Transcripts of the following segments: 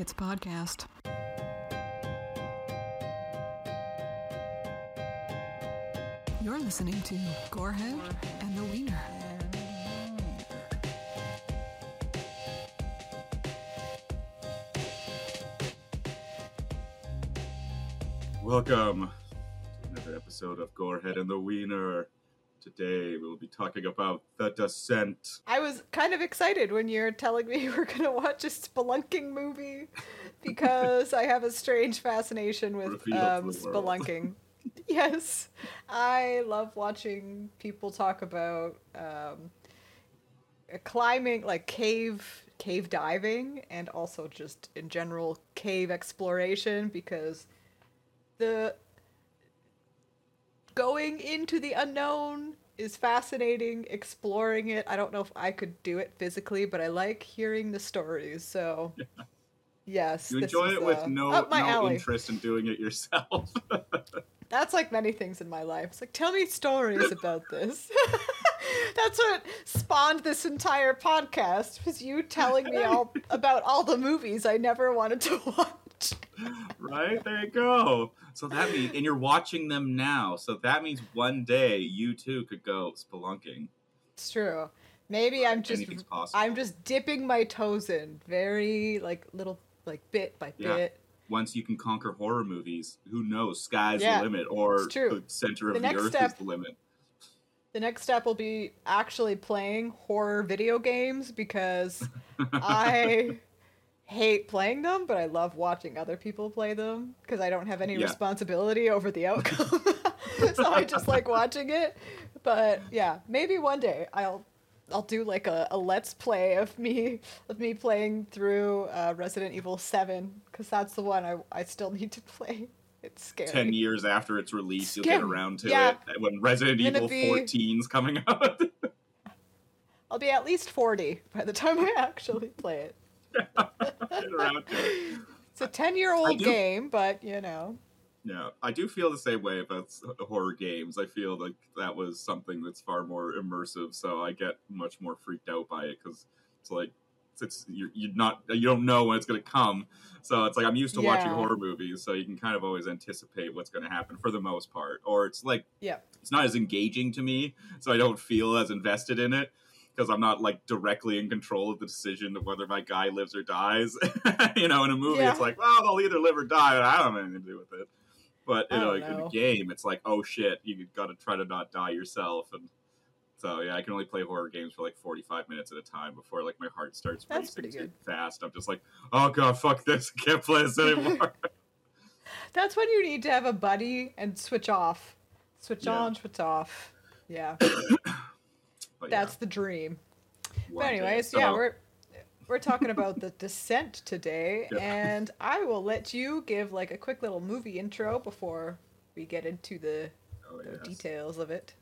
It's podcast. You're listening to Gorehead and the Wiener. Welcome to another episode of Gorehead and the Wiener. Today we will be talking about The Descent. I was kind of excited when you're telling me you were going to watch a spelunking movie because I have a strange fascination with um, to the world. spelunking. yes, I love watching people talk about um, climbing, like cave cave diving, and also just in general cave exploration because the going into the unknown is fascinating exploring it. I don't know if i could do it physically but i like hearing the stories so yes You enjoy it with uh, no, no interest in doing it yourself. that's like many things in my life. It's like tell me stories about this. That's what spawned this entire podcast was you telling me all about all the movies i never wanted to watch right? There you go. So that means, and you're watching them now. So that means one day you too could go spelunking. it's true maybe i'm just i'm just dipping my toes in very like little like bit by Yeah. bit Once you can conquer horror movies, who knows? Sky's Yeah, the limit, or true. the center of The the, earth step- is the limit. The next step will be actually playing horror video games because I hate playing them, but I love watching other people play them because I don't have any Yeah. responsibility over the outcome. so I just like watching it. But yeah, maybe one day I'll I'll do like a, a let's play of me of me playing through uh, Resident Evil 7 because that's the one I, I still need to play. It's scary. Ten years after its release, you'll get around to Yeah. it when Resident Evil be- 14's coming out. I'll be at least 40 by the time I actually play it. Get around to it. It's a 10 year old game, but you know. Yeah, I do feel the same way about horror games. I feel like that was something that's far more immersive, so I get much more freaked out by it because it's like it's, you're, you're not you don't know when it's going to come. So it's like I'm used to watching horror movies, so you can kind of always anticipate what's going to happen for the most part. Or it's like Yeah. it's not as engaging to me, so I don't feel as invested in it because I'm not like directly in control of the decision of whether my guy lives or dies. you know, in a movie, Yeah. it's like, well, they'll either live or die, but I don't have anything to do with it. But you know, don't in a game, it's like, oh shit, you got to try to not die yourself, and so yeah, I can only play horror games for like 45 minutes at a time before like my heart starts That's racing pretty too good. fast. I'm just like, oh god, fuck this, I can't play this anymore. That's when you need to have a buddy and switch off. Switch Yeah. on, switch off. Yeah. but That's the dream. yeah, But one day. anyways, yeah, we're we're talking about the descent today, Yeah. and I will let you give like a quick little movie intro before we get into the, oh, the yes. details of it.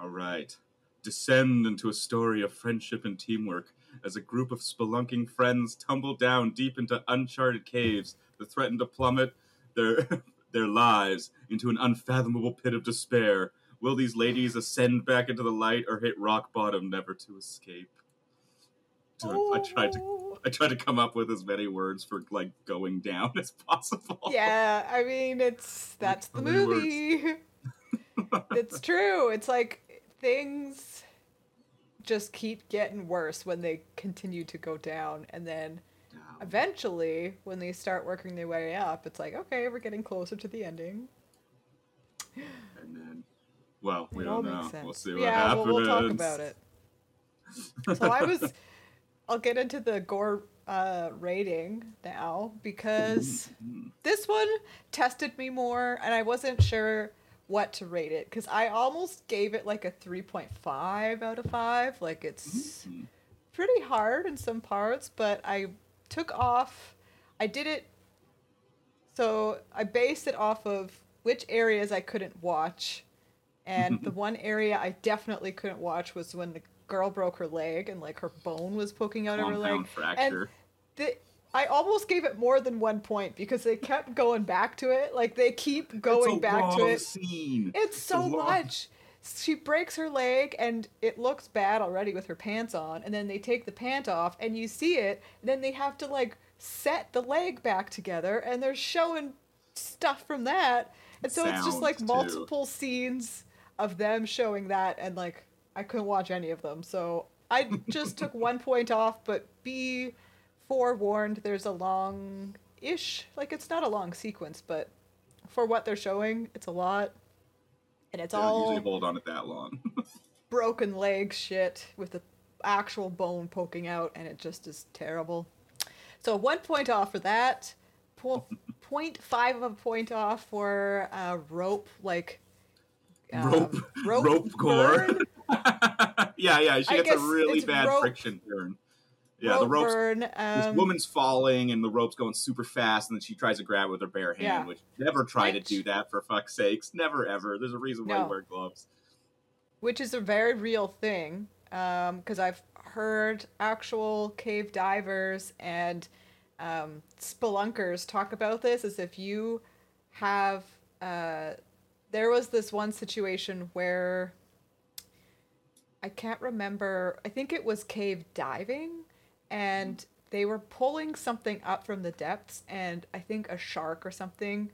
All right. Descend into a story of friendship and teamwork as a group of spelunking friends tumble down deep into uncharted caves that threaten to plummet their their lives into an unfathomable pit of despair. Will these ladies ascend back into the light or hit rock bottom never to escape? I tried to Oh. I tried to come up with as many words for like going down as possible. Yeah, I mean it's that's the so many words. movie. it's true. It's like things just keep getting worse when they continue to go down and then eventually when they start working their way up, it's like, okay, we're getting closer to the ending. Well, we it don't know. We'll see what yeah, happens. Well, we'll talk about it. So I was I'll get into the gore uh, rating now because Mm-hmm. this one tested me more and I wasn't sure what to rate it because I almost gave it like a 3.5 out of 5. Like it's Mhm. pretty hard in some parts, but I took off, I did it, so I based it off of which areas I couldn't watch. And the one area I definitely couldn't watch was when the girl broke her leg and like her bone was poking out of her leg. Fracture. the, I almost gave it more than one point because they kept going back to it. Like they keep going it's a back to it. Scene. It's so long. much. She breaks her leg and it looks bad already with her pants on, and then they take the pant off and you see it, and then they have to like set the leg back together and they're showing stuff from that. And so it's just like too. multiple scenes of them showing that and like I couldn't watch any of them. So I just took one point off, but be forewarned there's a long ish like it's not a long sequence, but for what they're showing, it's a lot. And it's all usually hold on it that long. broken leg shit with the actual bone poking out, and it just is terrible. So one point off for that. Po- point five of a point off for uh, rope like um, rope, rope, burn, yeah, yeah, she I gets a really bad rope- friction burn. Yeah, rope the ropes. burn. this Um, woman's falling and the rope's going super fast, and then she tries to grab it with her bare hand, Yeah. which never try to do that for fuck's sakes. Never ever. There's a reason why No. you wear gloves. which is a very real thing because I've heard actual cave divers and um, spelunkers talk about this as if you have uh, there was this one situation where I can't remember I think it was cave diving and they were pulling something up from the depths and I think a shark or something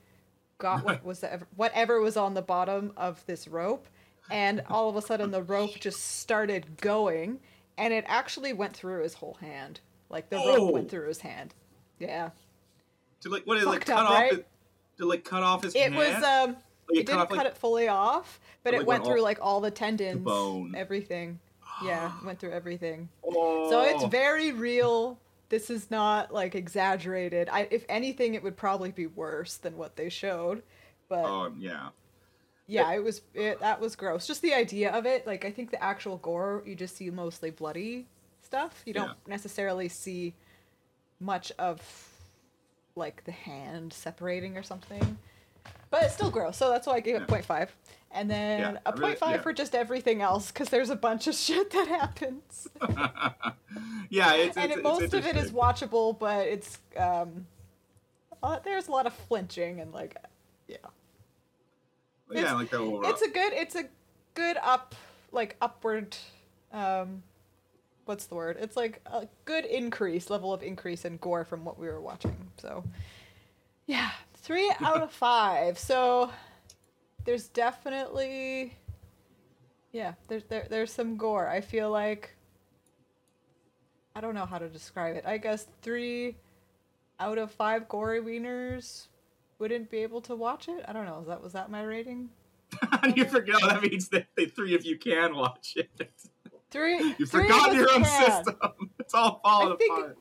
got what was ever, whatever was on the bottom of this rope and all of a sudden the rope just started going and it actually went through his whole hand like the Oh. rope went through his hand yeah To like what is like cut up, off right? it, to like cut off his it hand? was um Like, it didn't cut it fully off but but, it like, went through all- like all the tendons bone. everything yeah went through everything Oh. so it's very real this is not like exaggerated i if anything it would probably be worse than what they showed but Um, yeah. yeah it was it, that was gross just the idea of it like i think the actual gore you just see mostly bloody stuff you don't Yeah. necessarily see much of like the hand separating or something but it's still gross so that's why i gave it Yeah. 0.5 and then Yeah, a really- 0.5 yeah. for just everything else because there's a bunch of shit that happens yeah, it's, and it's, it, most it's of it is watchable but it's um uh, there's a lot of flinching and like yeah yeah, it's- like the overall. it's a good it's a good up like upward um what's the word it's like a good increase level of increase in gore from what we were watching so yeah three out of five so there's definitely yeah there's there, there's some gore i feel like i don't know how to describe it i guess three out of five gory wieners wouldn't be able to watch it i don't know is that was that my rating you forgot that means that the three of you can watch it. Three. You forgot your own can. system. It's all falling apart.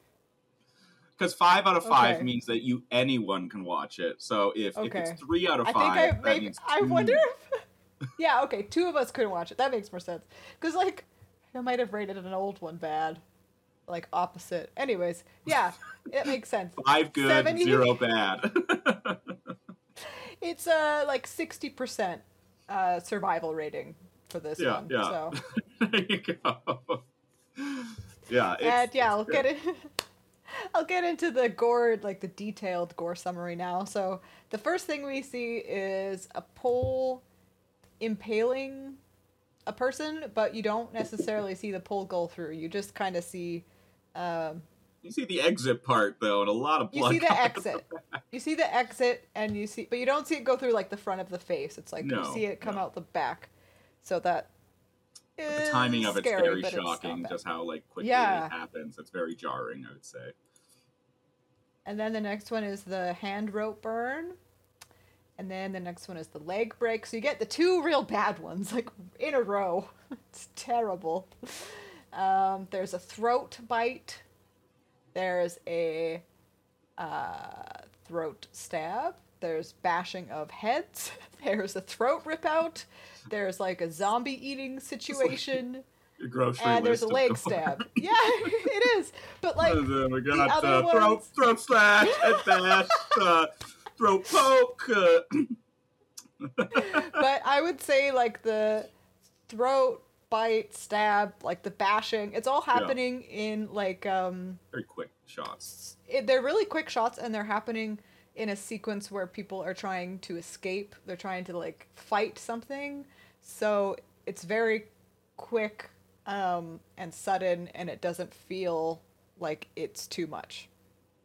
Because five out of five Okay. means that you anyone can watch it. So if, if it's three out of I think five, I that maybe I wonder if. yeah. Okay. Two of us couldn't watch it. That makes more sense. Cause like, I might have rated an old one bad, like opposite. Anyways, yeah, it makes sense. five good, 70? zero bad. It's uh like sixty percent uh survival rating for this yeah, one. yeah. So there you go. Yeah, it's, and yeah, it's I'll good. get it. I'll get into the gore, like the detailed gore summary now. So the first thing we see is a pole impaling a person, but you don't necessarily see the pole go through. You just kind of see, um, You see the exit part though, and a lot of blood. you see the exit. You see the exit, and you see, but you don't see it go through like the front of the face. It's like you see it come no. out the back. So that The timing of it's scary, very shocking, just how like quickly Yeah. it happens. It's very jarring, I would say. And then the next one is the hand rope burn. And then the next one is the leg break. So you get the two real bad ones, like in a row. it's terrible. Um, there's a throat bite. There's a uh, throat stab. There's bashing of heads. There's a throat rip out. There's like a zombie eating situation. Grocery and there's a leg stab. Yeah, it is. But like, we got other uh, throat, ones- throat slash, head bash, uh, throat poke. Uh, but I would say like the throat bite, stab, like the bashing, it's all happening in like um very quick shots. it, they're really quick shots and they're happening in a sequence where people are trying to escape. They're trying to like fight something. So it's very quick um and sudden and it doesn't feel like it's too much.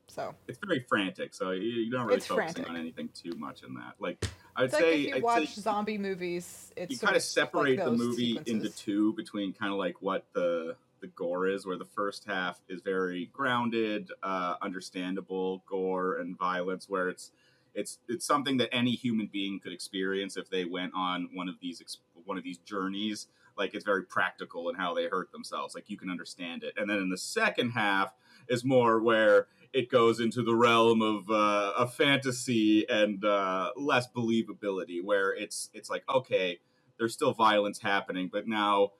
So it's very frantic, so you, you don't really It's focusing frantic. on anything too much in that. Like I would it's like say, if you I'd watch zombie movies, it's you kind of like separate the those movie into two between kind of like what the the gore is where the first half is very grounded uh understandable gore and violence where it's it's it's something that any human being could experience if they went on one of these one of these journeys like it's very practical in how they hurt themselves like you can understand it. And then in the second half is more where it goes into the realm of uh, a fantasy and uh, less believability where it's it's like okay there's still violence happening but now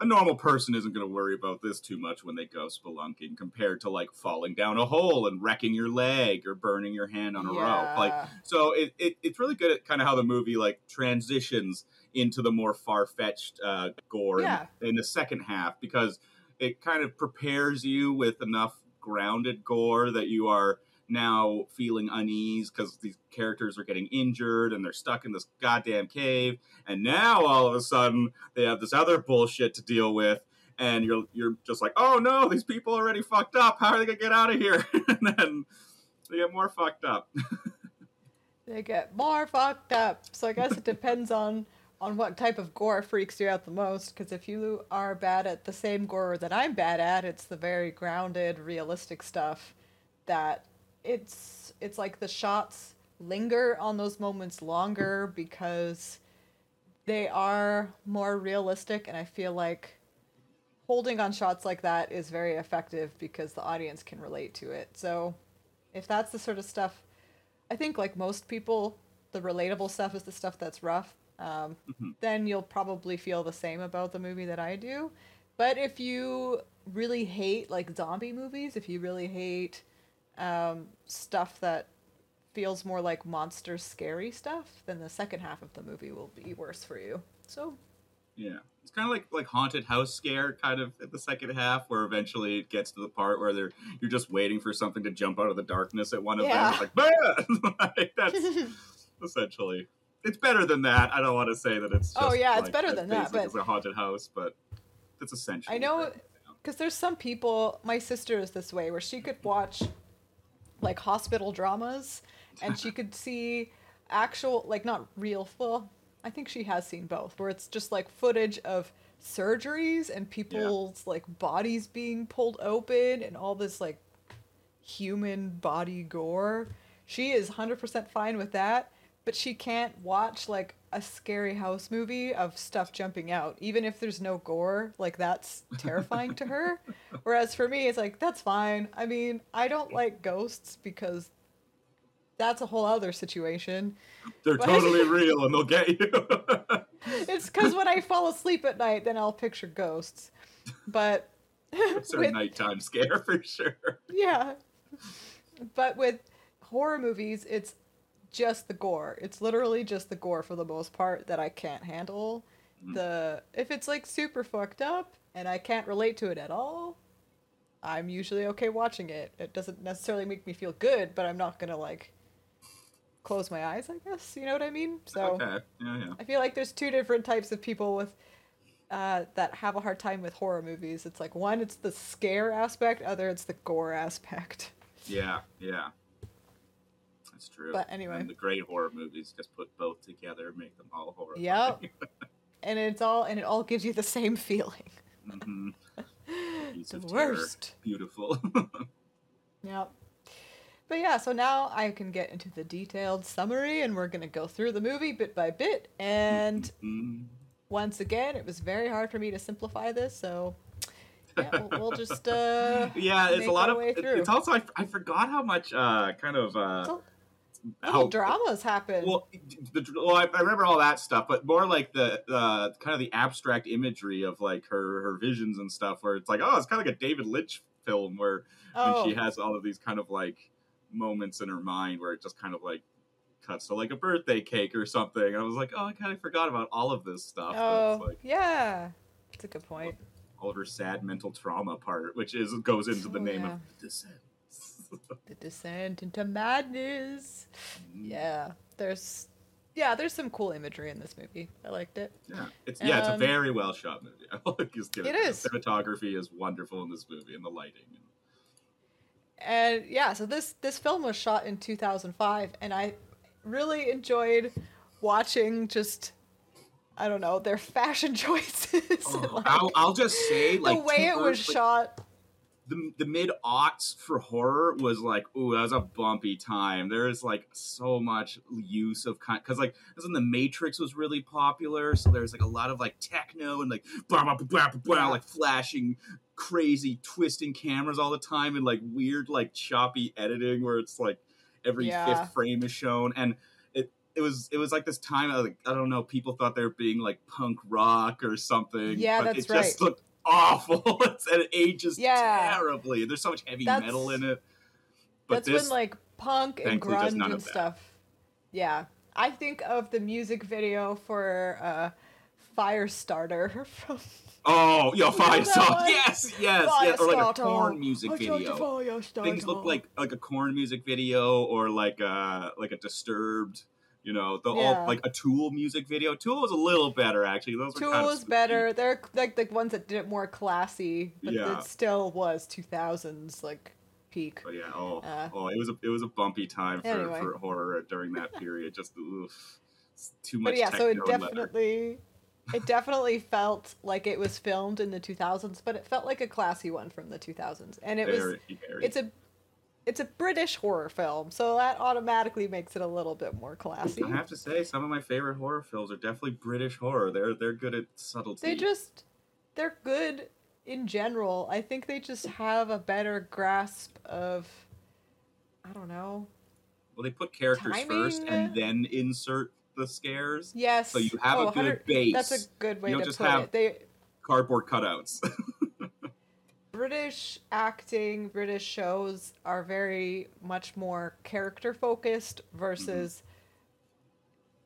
a normal person isn't going to worry about this too much when they go spelunking compared to like falling down a hole and wrecking your leg or burning your hand on a rope. Like so it, it, it's really good at kind of how the movie like transitions into the more far-fetched uh, gore in- Yeah. in, the second half because it kind of prepares you with enough grounded gore that you are now feeling unease because these characters are getting injured and they're stuck in this goddamn cave and now all of a sudden they have this other bullshit to deal with and you're you're just like oh no these people are already fucked up how are they gonna get out of here and then they get more fucked up they get more fucked up. So I guess it depends on on what type of gore freaks you out the most. Because if you are bad at the same gore that I'm bad at, it's the very grounded, realistic stuff. That it's it's like the shots linger on those moments longer because they are more realistic, and I feel like holding on shots like that is very effective because the audience can relate to it. So if that's the sort of stuff I think like most people, the relatable stuff is the stuff that's rough. Um, Mhm. Then you'll probably feel the same about the movie that I do. But if you really hate like zombie movies, if you really hate um, stuff that feels more like monster scary stuff, then the second half of the movie will be worse for you. So Yeah, it's kind of like like haunted house scare, kind of at the second half, where eventually it gets to the part where they're you're just waiting for something to jump out of the darkness at one of Yeah. them. It's like, "Bah!" Like, that's essentially. It's better than that. I don't want to say that it's. Oh, just Oh, yeah, it's better than that, but- as a haunted house, but it's essentially. I know because there's some people. My sister is this way, where she could mm-hmm. watch like hospital dramas, and she could see actual, like not real. Well, I think she has seen both, where it's just like footage of surgeries and people's like bodies being pulled open and all this like human body gore. She is 100% fine with that, but she can't watch like a scary house movie of stuff jumping out, even if there's no gore. Like that's terrifying to her. Whereas for me, it's like that's fine. I mean, I don't like ghosts because that's a whole other situation. They're but- totally real and they'll get you. It's because when I fall asleep at night, then I'll picture ghosts. But it's with- nighttime scare for sure. yeah. But with horror movies, it's just the gore. It's literally just the gore for the most part that I can't handle. Mhm. The if it's like super fucked up and I can't relate to it at all, I'm usually okay watching it. It doesn't necessarily make me feel good, but I'm not gonna like close my eyes. I guess you know what I mean. So Okay. Yeah, yeah. I feel like there's two different types of people with uh, that have a hard time with horror movies. It's like one, it's the scare aspect; other, it's the gore aspect. Yeah, yeah. True. But anyway. And the great horror movies just put both together, make them all horror. Yep. and it's all and it all gives you the same feeling. hmm The of terror. worst. Beautiful. Yep. But yeah, so now I can get into the detailed summary, and we're gonna go through the movie bit by bit. And Mm. once again, it was very hard for me to simplify this, so yeah, we'll, we'll just uh, yeah, it's a lot of. way it- through. it's also I, I forgot how much uh kind of uh how dramas happen. Well, the, well, I, I remember all that stuff, but more like the uh, kind of the abstract imagery of like her her visions and stuff, where it's like, oh, it's kind of like a David Lynch film where oh, she has all of these kind of like moments in her mind where it just kind of like cuts to like a birthday cake or something. And I was like, oh, I kind of forgot about all of this stuff. Oh, it's like yeah, that's a good point. all of her sad mental trauma part, which is goes into the Oh, name yeah. of Descent. The descent into madness. Yeah, there's yeah, there's some cool imagery in this movie. I liked it. Yeah, it's yeah, it's a Um, very well shot movie. Just give it is. The cinematography is wonderful in this movie, and the lighting. and yeah, so this this film was shot in 2005, and I really enjoyed watching just I don't know their fashion choices. Oh, like, I'll, I'll just say, like the way it was like, shot. The the mid aughts for horror was like, ooh, that was a bumpy time. There is like so much use of kind because like that's when the Matrix was really popular. So there's like a lot of like techno and like blah blah blah blah, blah like flashing, crazy twisting cameras all the time and like weird like choppy editing where it's like every Yeah. fifth frame is shown and. It, it was it was like this time of, like I don't know people thought they were being like punk rock or something Yeah, but that's it just right. looked awful It's- and it ages Yeah. terribly. There's so much heavy That's- metal in it. But That's this, when like punk and grunge and stuff. Yeah, I think of the music video for uh, Firestarter from oh, yo, Remember fire that yes, yes, yes, or like a Firestarter. Korn music I tried to video. Things look like like a Korn music video or like a like a disturbed. You know, the Yeah. all like a Tool music video. Tool was a little better actually. Those were Tool kind of was better. They're like the ones that did it more classy, but Yeah. it still was 2000s like peak. But yeah, oh, Uh, oh, it was a it was a bumpy time for, Anyway. for horror during that period. Just oof, too much. But yeah, so it definitely it definitely felt like it was filmed in the 2000s, but it felt like a classy one from the 2000s. And it was very, very. it's a it's a British horror film, so that automatically makes it a little bit more classy. I have to say, some of my favorite horror films are definitely British horror. They're they're good at subtlety. They just they're good in general. I think they just have a better grasp of I don't know. well, they put characters first and then insert the scares. Yes. So you have a oh, good base. That's a good way You don't to just put have- it. They Cardboard cutouts. British acting, British shows are very much more character focused versus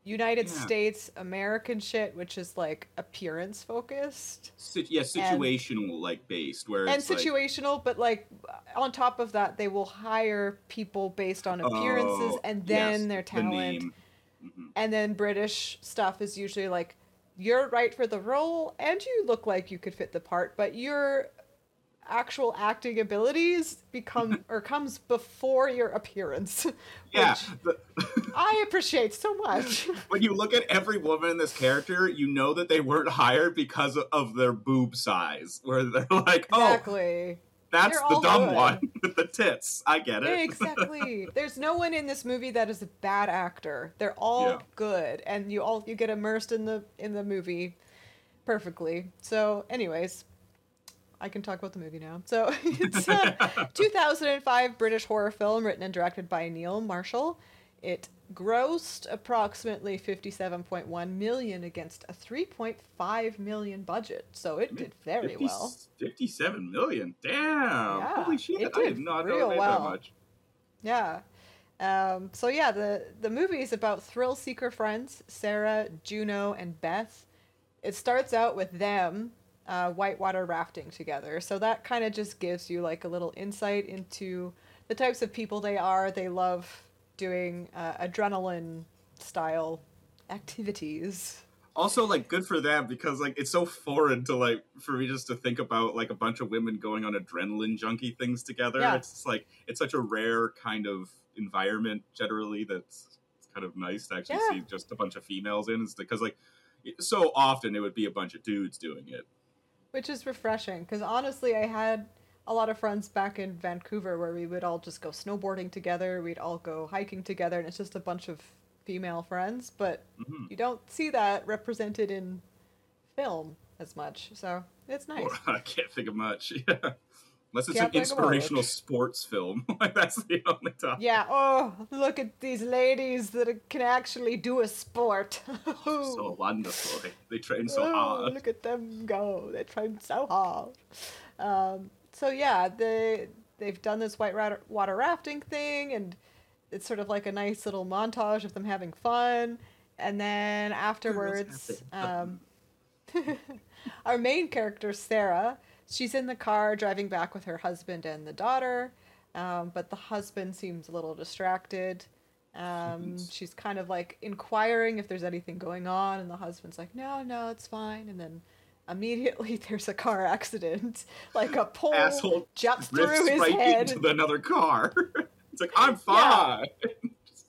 United Mm-hmm. Yeah. States American shit, which is like appearance focused Sit- yeah, situational like based, where and it's like, situational, but like on top of that, they will hire people based on appearances oh, and then yes, their the talent. name. Mhm. And then British stuff is usually like you're right for the role and you look like you could fit the part, but your actual acting abilities become or comes before your appearance. Yeah, I appreciate so much. when you look at every woman in this character, you know that they weren't hired because of, of their boob size. Where they're like, oh, exactly. that's They're the dumb good. one with the tits. I get it. exactly. There's no one in this movie that is a bad actor. They're all Yeah. good, and you all you get immersed in the in the movie perfectly. So, anyways, I can talk about the movie now. So it's a 2005 British horror film written and directed by Neil Marshall. It grossed approximately 57.1 million against a 3.5 million budget, so it did very 50 well. 57 million. Damn. Yeah, Holy shit. it I did not know well. that much. Yeah. Um, so yeah, the the movie is about thrill seeker friends Sarah, Juno, and Beth. It starts out with them uh, whitewater rafting together, so that kind of just gives you like a little insight into the types of people they are. They love doing uh, adrenaline style activities. Also, like, good for them because, like, it's so foreign to, like, for me just to think about, like, a bunch of women going on adrenaline junkie things together. Yeah. It's just, like, it's such a rare kind of environment generally that's it's kind of nice to actually Yeah. see just a bunch of females in. It's because, like, so often it would be a bunch of dudes doing it. Which is refreshing because honestly i had a lot of friends back in vancouver where we would all just go snowboarding together we'd all go hiking together and it's just a bunch of female friends but Mhm. you don't see that represented in film as much so it's nice Or, I can't think of much. Yeah. Unless it's Can't an inspirational sports film. like, that's the only time. yeah oh look at these ladies that can actually do a sport So wonderful. They, train so Oh, hard. Look at them go. They train so hard. Um, so yeah, they they've done this white water, water rafting thing, and it's sort of like a nice little montage of them having fun. And then afterwards, um, our main character Sarah, she's in the car driving back with her husband and the daughter, um, but the husband seems a little distracted. Um, she's kind of like inquiring if there's anything going on, and the husband's like, "No, no, it's fine." And then immediately there's a car accident. Like a pole Asshole jumps through his right head. into another car. it's like I'm fine.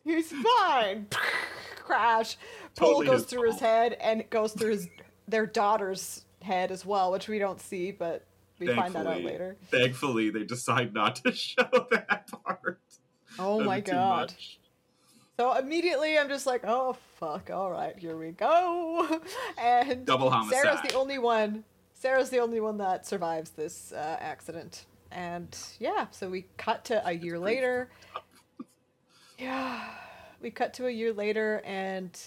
He's fine. Crash. Pole Totally goes his through his head and it goes through his their daughter's head as well, which we don't see, but we find that out later. Thankfully, they decide not to show that part. Oh my god. much. So immediately I'm just like, oh fuck, all right, here we go. And Double homicide. Sarah's the only one. Sarah's the only one that survives this uh, accident. And yeah, so we cut to a year later. Yeah, we cut to a year later, and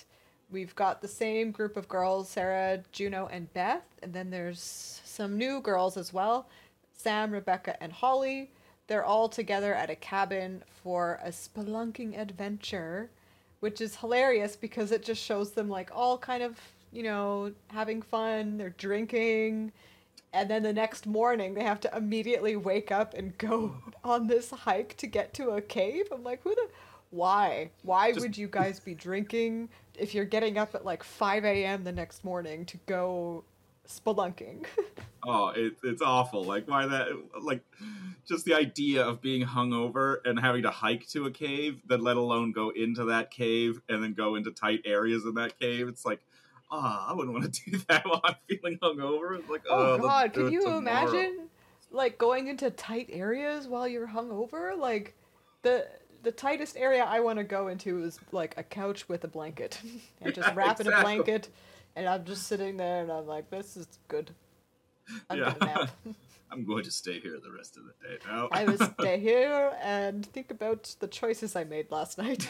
we've got the same group of girls Sarah, Juno, and Beth. And then there's some new girls as well Sam, Rebecca, and Holly. They're all together at a cabin for a spelunking adventure, which is hilarious because it just shows them like all kind of, you know, having fun, they're drinking. And then the next morning, they have to immediately wake up and go on this hike to get to a cave. I'm like, who the. Why? Why Just- would you guys be drinking if you're getting up at like 5 a.m. the next morning to go spelunking? Oh, it, it's awful. Like why that? Like just the idea of being hungover and having to hike to a cave, then let alone go into that cave and then go into tight areas in that cave. It's like, ah, I wouldn't want to do that while I'm feeling hungover. It's like, Oh let's god, can you tomorrow." imagine like going into tight areas while you're hungover? Like the the tightest area I want to go into is like a couch with a blanket and just Yeah, wrap in a blanket and I'm just sitting there and I'm like this is good. I'm Yeah. I'm going to stay here the rest of the day now. I will stay here and think about the choices I made last night.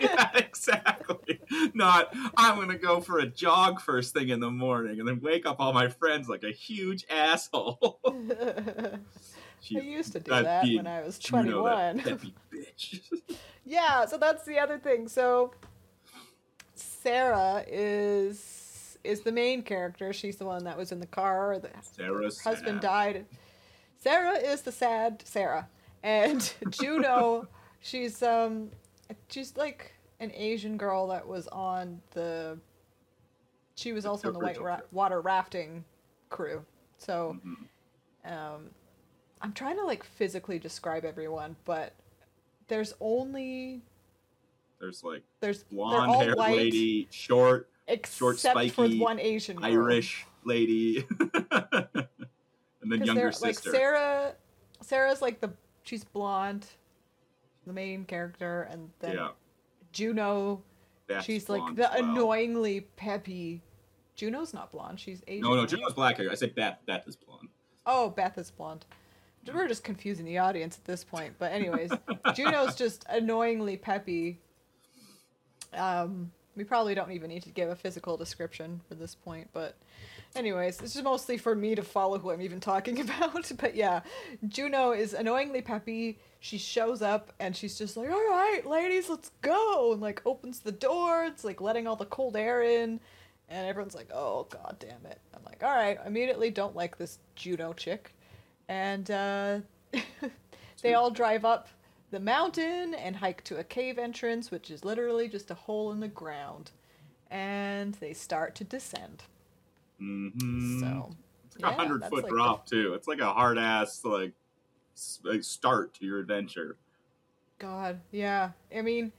yeah, exactly. Not I'm gonna go for a jog first thing in the morning and then wake up all my friends like a huge asshole. I used to do that when I was Juno, that 21. bitch. Yeah, so that's the other thing. So Sarah is is the main character. She's the one that was in the car. The Sarah's her husband sad. died. Sarah is the sad Sarah. And Juno, she's um she's like an Asian girl that was on the she was also on the white ra- water rafting crew. So Mhm. um, I'm trying to like physically describe everyone, but there's only There's like there's blonde haired white lady, short except short, for spiky, one Asian girl. Irish lady, and then younger sister. Like Sarah, Sarah's like the she's blonde, the main character, and then yeah, Juno, that's she's like the well. annoyingly peppy. Juno's not blonde. She's Asian. No, no, right? Juno's black hair. I said Beth. Beth is blonde. Oh, Beth is blonde. We're just confusing the audience at this point. But anyways, Juno's just annoyingly peppy. Um, we probably don't even need to give a physical description for this point, but anyways, this is mostly for me to follow who I'm even talking about. but yeah, Juno is annoyingly peppy. She shows up and she's just like, "All right, ladies, let's go," and like opens the door. It's like letting all the cold air in, and everyone's like, "Oh god damn it!" I'm like, "All right," immediately don't like this Juno chick, and uh, they all drive up the mountain and hike to a cave entrance, which is literally just a hole in the ground, and they start to descend. Mm-hmm. So, It's like a hundred foot like drop too. It's like a hard ass like, like start to your adventure. God, yeah. I mean,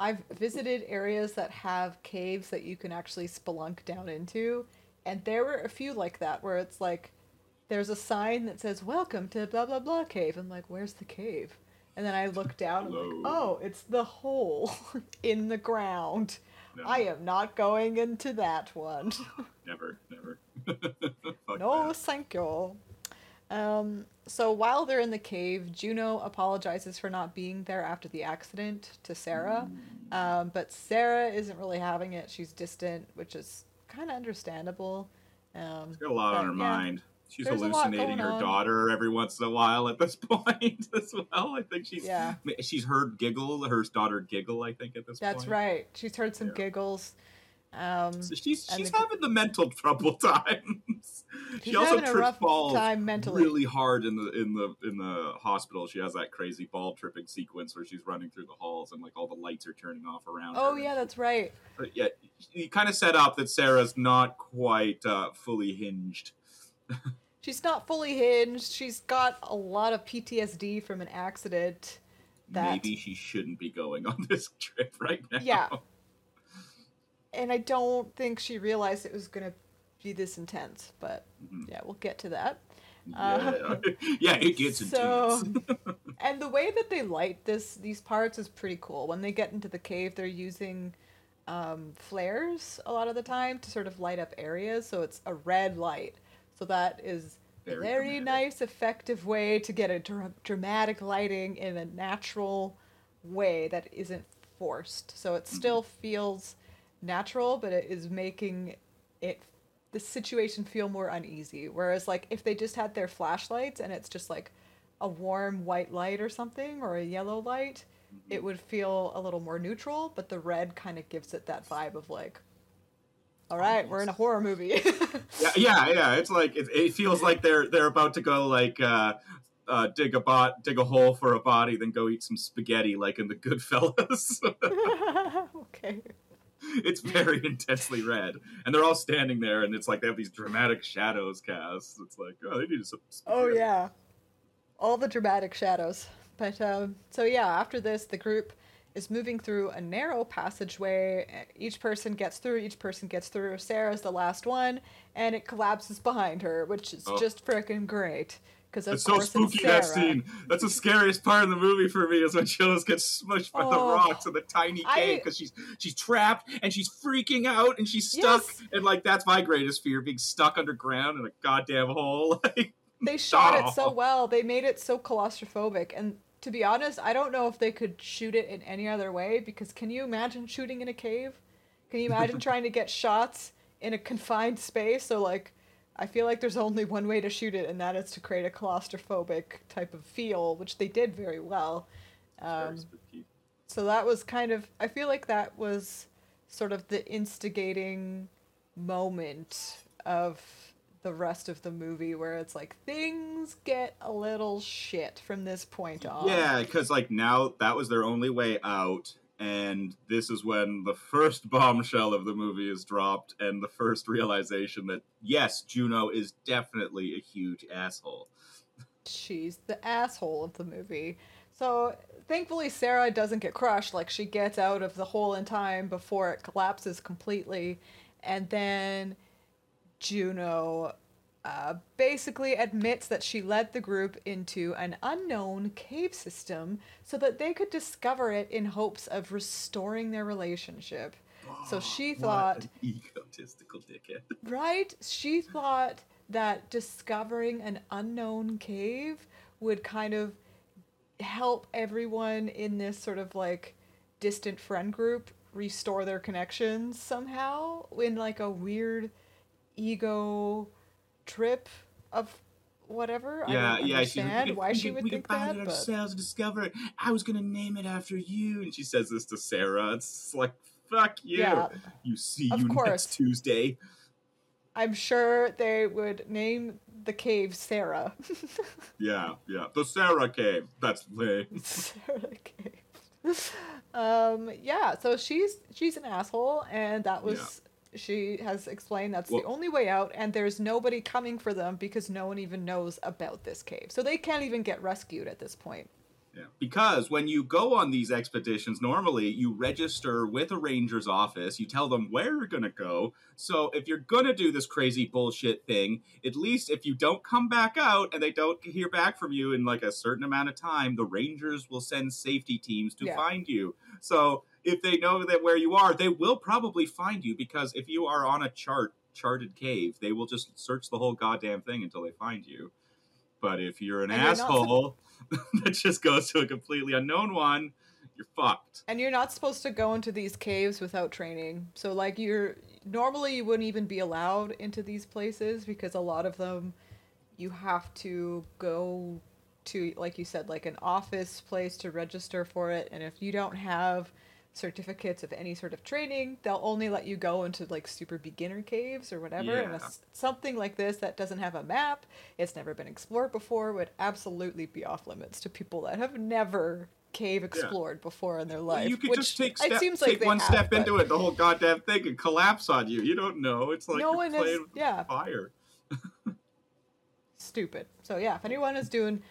I've visited areas that have caves that you can actually spelunk down into, and there were a few like that where it's like there's a sign that says "Welcome to blah blah blah cave." I'm like, "Where's the cave?" And then I look down. And I'm like, "Oh, it's the hole in the ground." No, I am not going into that one. never, never. No, that. thank you. Um, so while they're in the cave, Juno apologizes for not being there after the accident to Sarah. Um, but Sarah isn't really having it. She's distant, which is kind of understandable. Um, She's got a lot but, on her yeah. mind. She's There's hallucinating her on. daughter every once in a while at this point as well. I think she's Yeah. she's heard giggle, her daughter giggle. I think at this point. That's point. right. She's heard some Yeah. giggles. Um, So she's she's the- having the mental trouble times. she also trips balls really hard in the in the in the hospital. She has that crazy ball tripping sequence where she's running through the halls and like all the lights are turning off around. oh her. yeah, that's right. But yeah, you kind of set up that Sarah's not quite uh, fully hinged. She's not fully hinged. She's got a lot of PTSD from an accident. That Maybe she shouldn't be going on this trip right now. Yeah. and I don't think she realized it was gonna be this intense. But Mhm. yeah, we'll get to that. Yeah, Uh, yeah it gets so- intense. And the way that they light this these parts is pretty cool. When they get into the cave, they're using um, flares a lot of the time to sort of light up areas. So it's a red light. So that is a Very very nice, effective way to get a dra- dramatic lighting in a natural way that isn't forced. So it mm-hmm. still feels natural, but it is making it the situation feel more uneasy. Whereas like if they just had their flashlights and it's just like a warm white light or something or a yellow light, mm-hmm. it would feel a little more neutral, but the red kind of gives it that vibe of like all right, we're in a horror movie. yeah, yeah, yeah. It's like it, it feels like they're they're about to go like uh, uh, dig a bot, dig a hole for a body, then go eat some spaghetti, like in the Goodfellas. okay. it's very intensely red, and they're all standing there, and it's like they have these dramatic shadows cast. It's like oh, they need some. Oh yeah, all the dramatic shadows. But um, so yeah, after this, the group is moving through a narrow passageway. Each person gets through. Each person gets through. Sarah's the last one, and it collapses behind her, which is Oh. just freaking great. Because of It's so spooky that scene. That's the scariest part of the movie for me is when she almost gets smushed by the Oh. rocks in the tiny cave because she's she's trapped and she's freaking out and she's stuck Yes. and like that's my greatest fear being stuck underground in a goddamn hole. Like, They shot it so Oh. well. They made it so claustrophobic. And to be honest, I don't know if they could shoot it in any other way because can you imagine shooting in a cave? Can you imagine trying to get shots in a confined space? So like I feel like there's only one way to shoot it and that is to create a claustrophobic type of feel, which they did very well. Um, so that was kind of I feel like that was sort of the instigating moment of the rest of the movie where it's like things get a little shit from this point on. Yeah, because like now that was their only way out, and this is when the first bombshell of the movie is dropped, and the first realization that yes, Juno is definitely a huge asshole. She's the asshole of the movie. So thankfully Sarah doesn't get crushed like she gets out of the hole in time before it collapses completely and then Juno uh, basically admits that she led the group into an unknown cave system so that they could discover it in hopes of restoring their relationship. So she thought an egotistical dickhead. Right? She thought that discovering an unknown cave would kind of help everyone in this sort of like distant friend group restore their connections somehow in like a weird ego trip of whatever. Yeah, I don't yeah. Like, understand we why she would we think could find that, it ourselves and discover it. I was gonna name it after you, and she says this to Sarah. It's like fuck you. Yeah. You see Of you course. next Tuesday. I'm sure they would name the cave Sarah. Yeah, yeah. The Sarah cave. That's lame. Sarah Cave. um, yeah, so she's she's an asshole, and that was she has explained that's Well- the only way out, and there's nobody coming for them because no one even knows about this cave, so they can't even get rescued at this point. Yeah. Because when you go on these expeditions, normally you register with a ranger's office. You tell them where you're going to go. So if you're going to do this crazy bullshit thing, at least if you don't come back out and they don't hear back from you in like a certain amount of time, the rangers will send safety teams to Yeah. find you. So if they know that where you are, they will probably find you because if you are on a chart charted cave, they will just search the whole goddamn thing until they find you. But if you're an And you're not asshole that just goes to a completely unknown one, you're fucked. And you're not supposed to go into these caves without training. So like you're normally you wouldn't even be allowed into these places because a lot of them you have to go to like you said like an office place to register for it and if you don't have certificates of any sort of training. They'll only let you go into like super beginner caves or whatever. And a Yeah. s something like this that doesn't have a map, it's never been explored before, would absolutely be off limits to people that have never cave explored before in their life. you could which just take it step, seems take like one have, step but into it, the whole goddamn thing, and collapse on you. You don't know. It's like No one is- with yeah. fire. Stupid. So yeah, if anyone is doing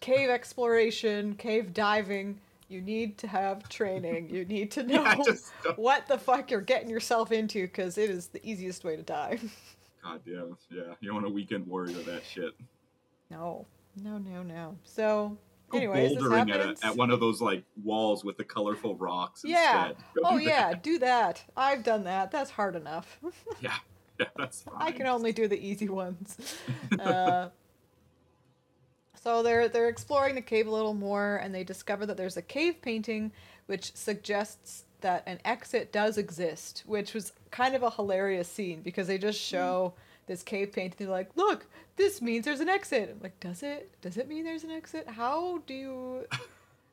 cave exploration, cave diving, you need to have training. You need to know Yeah, just what the fuck you're getting yourself into because it is the easiest way to die. God damn, yeah. You don't want a weekend warrior that shit. No, no, no, no. So, Go anyways, bouldering at, a, at one of those like walls with the colorful rocks yeah. Oh yeah, do that. I've done that. That's hard enough. Yeah. Yeah, that's fine. I can only do the easy ones. Uh, so they're they're exploring the cave a little more, and they discover that there's a cave painting which suggests that an exit does exist, which was kind of a hilarious scene because they just show hmm. this cave painting. They're like, "Look, this means there's an exit." I'm like, "Does it? Does it mean there's an exit? How do you?"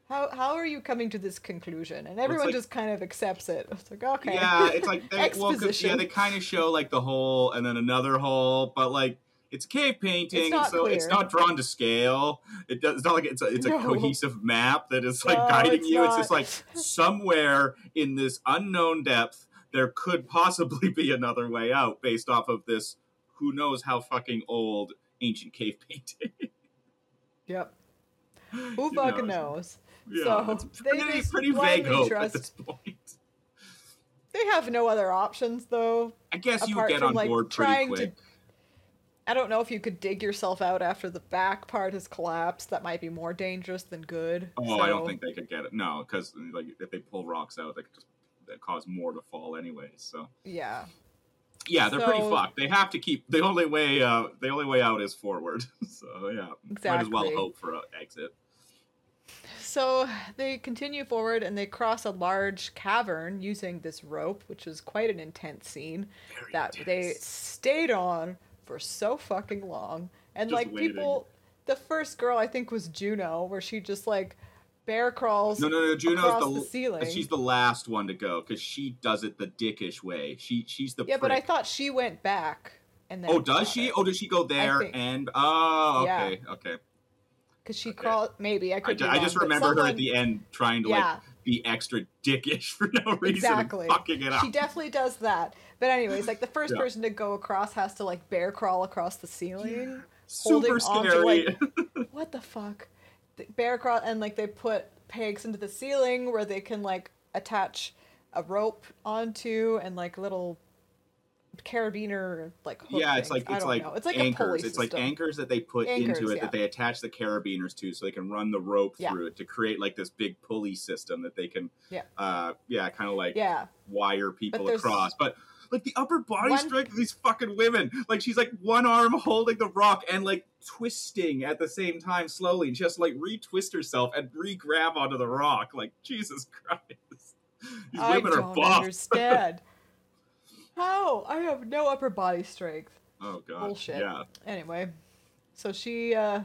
How, how are you coming to this conclusion? And everyone like- just kind of accepts it. It's like, okay. Yeah, it's like they, well, yeah, they kind of show like the hole and then another hole, but like it's a cave painting, not so it's not drawn to scale. It does. It's not like it's a, it's a cohesive map that is like No, guiding it's you. It's just like somewhere in this unknown depth, there could possibly be another way out based off of this. Who knows how fucking old ancient cave painting? Yep. Who You fucking know, knows? Yeah, So, it's they pretty, just pretty vague hope trust- at this point. They have no other options though. I guess you get from, on like, board pretty trying to- quick. I don't know if you could dig yourself out after the back part has collapsed. That might be more dangerous than good. Oh, I don't think they could get it. No, because like if they pull rocks out, they could just cause more to fall anyways. So Yeah. yeah, they're pretty fucked. They have to keep the only way. Uh, the only way out is forward. so yeah, might as well hope for an exit. So they continue forward and they cross a large cavern using this rope, which is quite an intense scene Very that they stayed on for so fucking long. And Just like waiting. people, the first girl I think was Juno, where she just like bear crawls No, no, no. Juno's the, the ceiling. She's the last one to go because she does it the dickish way. She she's the yeah, but I thought she went back and then. Oh, does she? Oh, does she go there and? Oh, Yeah. okay, okay. Because she okay. crawled. Maybe I I, could. ju- I wrong, just remember her at the end trying to Yeah. like be extra dickish for no reason, Exactly. fucking it up. She definitely does that. But anyways, like the first Yeah. person to go across has to like bear crawl across the ceiling. Super holding onto, scary. like- What the fuck? The bear crawl and like they put pegs into the ceiling where they can like attach a rope onto and like little carabiner like yeah, it's like it's like know. it's like anchors. it's like anchors that they put Anchors, into it yeah. that they attach the carabiners to, so they can run the rope Yeah. through it to create like this big pulley system that they can, Yeah. uh, yeah, kind of like Yeah, wire people there's- across. But like the upper body One- strength of these fucking women, like she's like one arm holding the rock and like twisting at the same time slowly, and she has to like retwist herself and re-grab onto the rock. Like Jesus Christ, these I women are don't buff. understand. How? I have no upper body strength. Oh god, Bullshit. yeah. Anyway, so she uh,